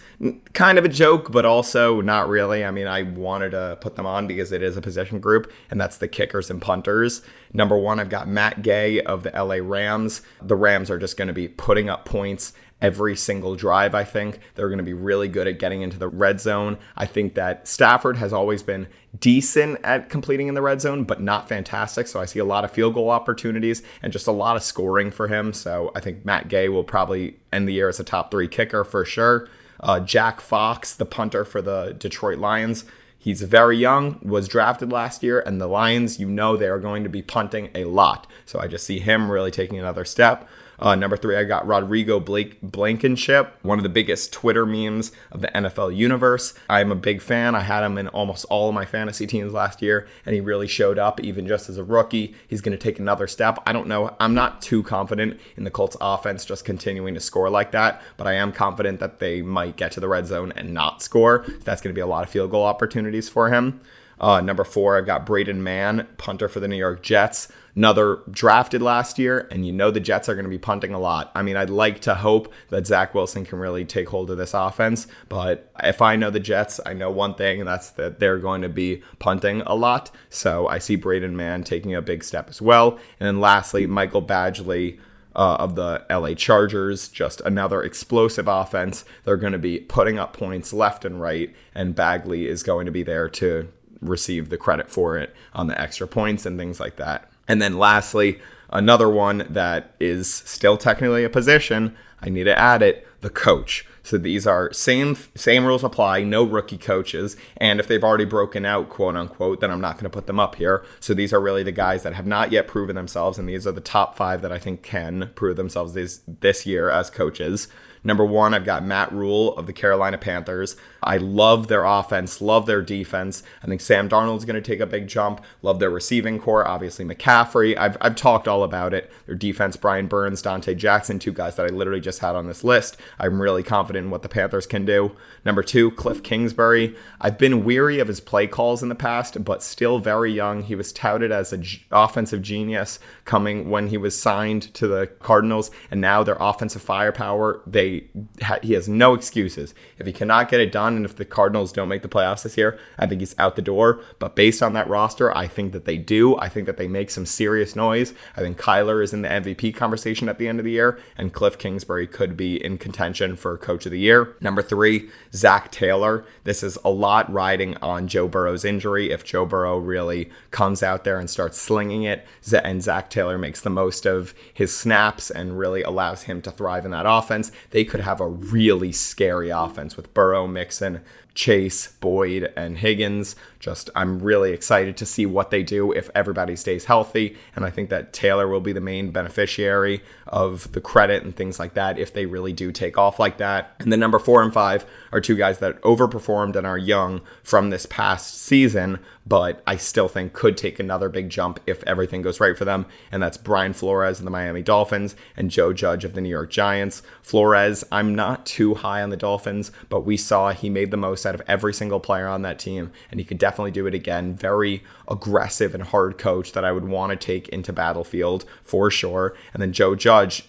kind of a joke, but also not really. I mean, I wanted to put them on because it is a position group, and that's the kickers and punters. Number one, I've got Matt Gay of the LA Rams. The Rams are just going to be putting up points every single drive, I think. They're going to be really good at getting into the red zone. I think that Stafford has always been decent at completing in the red zone, but not fantastic. So I see a lot of field goal opportunities and just a lot of scoring for him. So I think Matt Gay will probably end the year as a top three kicker for sure. Uh, Jack Fox, the punter for the Detroit Lions. He's very young, was drafted last year, and the Lions, you know, they are going to be punting a lot. So I just see him really taking another step. Uh, number three, I got Rodrigo Blake Blankenship, one of the biggest Twitter memes of the NFL universe. I'm a big fan. I had him in almost all of my fantasy teams last year, and he really showed up, even just as a rookie. He's going to take another step. I don't know. I'm not too confident in the Colts offense just continuing to score like that, but I am confident that they might get to the red zone and not score. That's going to be a lot of field goal opportunities for him. Uh, number four, I've got Braden Mann, punter for the New York Jets another drafted last year, and you know the Jets are going to be punting a lot. I mean, I'd like to hope that Zach Wilson can really take hold of this offense, but if I know the Jets, I know one thing, and that's that they're going to be punting a lot. So I see Braden Mann taking a big step as well. And then lastly, Michael Badgley. Uh, of the LA Chargers, just another explosive offense. They're going to be putting up points left and right, and Badgley is going to be there to receive the credit for it on the extra points and things like that. And then lastly, another one that is still technically a position, I need to add it, the coach. So these are same same rules apply, no rookie coaches, and if they've already broken out, quote unquote, then I'm not going to put them up here. So these are really the guys that have not yet proven themselves, and these are the top five that I think can prove themselves this this year as coaches. Number one, I've got Matt Rhule of the Carolina Panthers. I love their offense, love their defense. I think Sam Darnold's going to take a big jump. Love their receiving core, obviously McCaffrey. I've, I've talked all about it. Their defense, Brian Burns, Donte Jackson, two guys that I literally just had on this list. I'm really confident in what the Panthers can do. Number two, Cliff Kingsbury. I've been weary of his play calls in the past, but still very young. He was touted as an g- offensive genius coming when he was signed to the Cardinals, and now their offensive firepower, they he has no excuses. If he cannot get it done, and if the Cardinals don't make the playoffs this year, I think he's out the door. But based on that roster, I think that they do. I think that they make some serious noise. I think Kyler is in the MVP conversation at the end of the year, and Cliff Kingsbury could be in contention for Coach of the Year. Number three, Zac Taylor. This is a lot riding on Joe Burrow's injury. If Joe Burrow really comes out there and starts slinging it, and Zac Taylor makes the most of his snaps and really allows him to thrive in that offense, they could have a really scary offense with Burrow, Mixon, Chase, Boyd, and Higgins. Just, I'm really excited to see what they do if everybody stays healthy. And I think that Taylor will be the main beneficiary of the credit and things like that if they really do take off like that. And then number four and five are two guys that overperformed and are young from this past season, but I still think could take another big jump if everything goes right for them. And that's Brian Flores of the Miami Dolphins and Joe Judge of the New York Giants. Flores, I'm not too high on the Dolphins, but we saw he made the most out of every single player on that team, and he could definitely do it again. Very aggressive and hard coach that I would want to take into battlefield for sure. And then Joe Judge,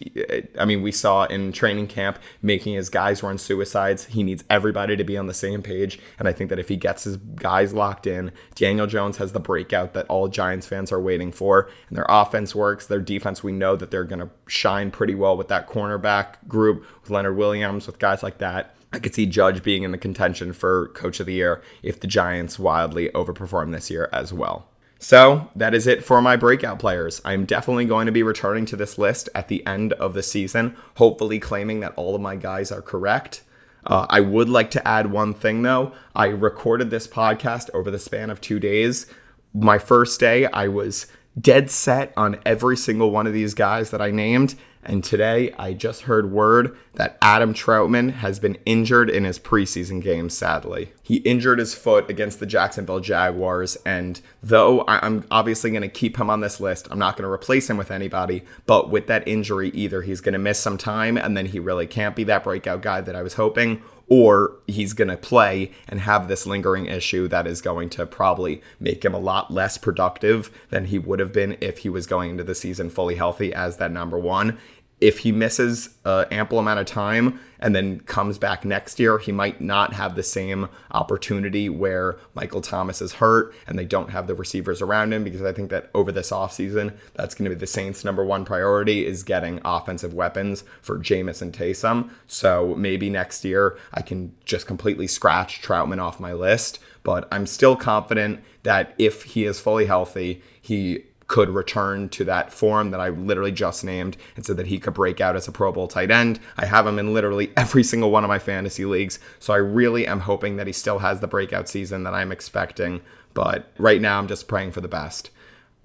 I mean, we saw in training camp making his guys run suicides. He needs everybody to be on the same page. And I think that if he gets his guys locked in, Daniel Jones has the breakout that all Giants fans are waiting for. And their offense works. Their defense, we know that they're going to shine pretty well with that cornerback group, with Leonard Williams, with guys like that. I could see Judge being in the contention for Coach of the Year if the Giants wildly overperform this year as well. So that is it for my breakout players. I'm definitely going to be returning to this list at the end of the season, hopefully claiming that all of my guys are correct. Uh, I would like to add one thing though. I recorded this podcast over the span of two days. My first day, I was dead set on every single one of these guys that I named. And today I just heard word that Adam Trautman has been injured in his preseason game, sadly. He injured his foot against the Jacksonville Jaguars. And though I'm obviously going to keep him on this list, I'm not going to replace him with anybody. But with that injury, either he's going to miss some time and then he really can't be that breakout guy that I was hoping, or he's going to play and have this lingering issue that is going to probably make him a lot less productive than he would have been if he was going into the season fully healthy as that number one if he misses an ample amount of time and then comes back next year, he might not have the same opportunity where Michael Thomas is hurt and they don't have the receivers around him because I think that over this offseason, that's going to be the Saints' number one priority is getting offensive weapons for Jameis and Taysom. So maybe next year I can just completely scratch Trautman off my list, but I'm still confident that if he is fully healthy, he could return to that form that I literally just named and said that he could break out as a Pro Bowl tight end. I have him in literally every single one of my fantasy leagues. So I really am hoping that he still has the breakout season that I'm expecting. But right now, I'm just praying for the best.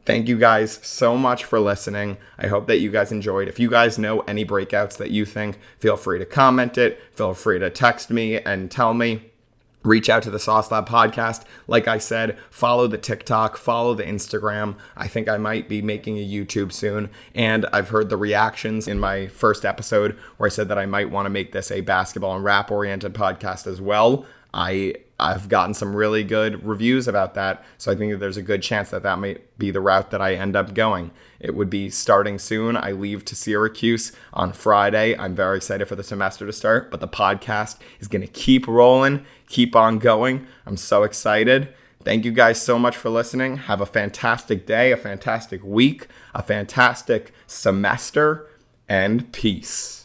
Thank you guys so much for listening. I hope that you guys enjoyed. If you guys know any breakouts that you think, feel free to comment it. Feel free to text me and tell me reach out to the Sauce Lab podcast. Like I said, follow the TikTok, follow the Instagram. I think I might be making a YouTube soon. And I've heard the reactions in my first episode where I said that I might want to make this a basketball and rap oriented podcast as well. I I've gotten some really good reviews about that, so I think that there's a good chance that that might be the route that I end up going. It would be starting soon. I leave to Syracuse on Friday. I'm very excited for the semester to start, but the podcast is going to keep rolling, keep on going. I'm so excited. Thank you guys so much for listening. Have a fantastic day, a fantastic week, a fantastic semester, and peace.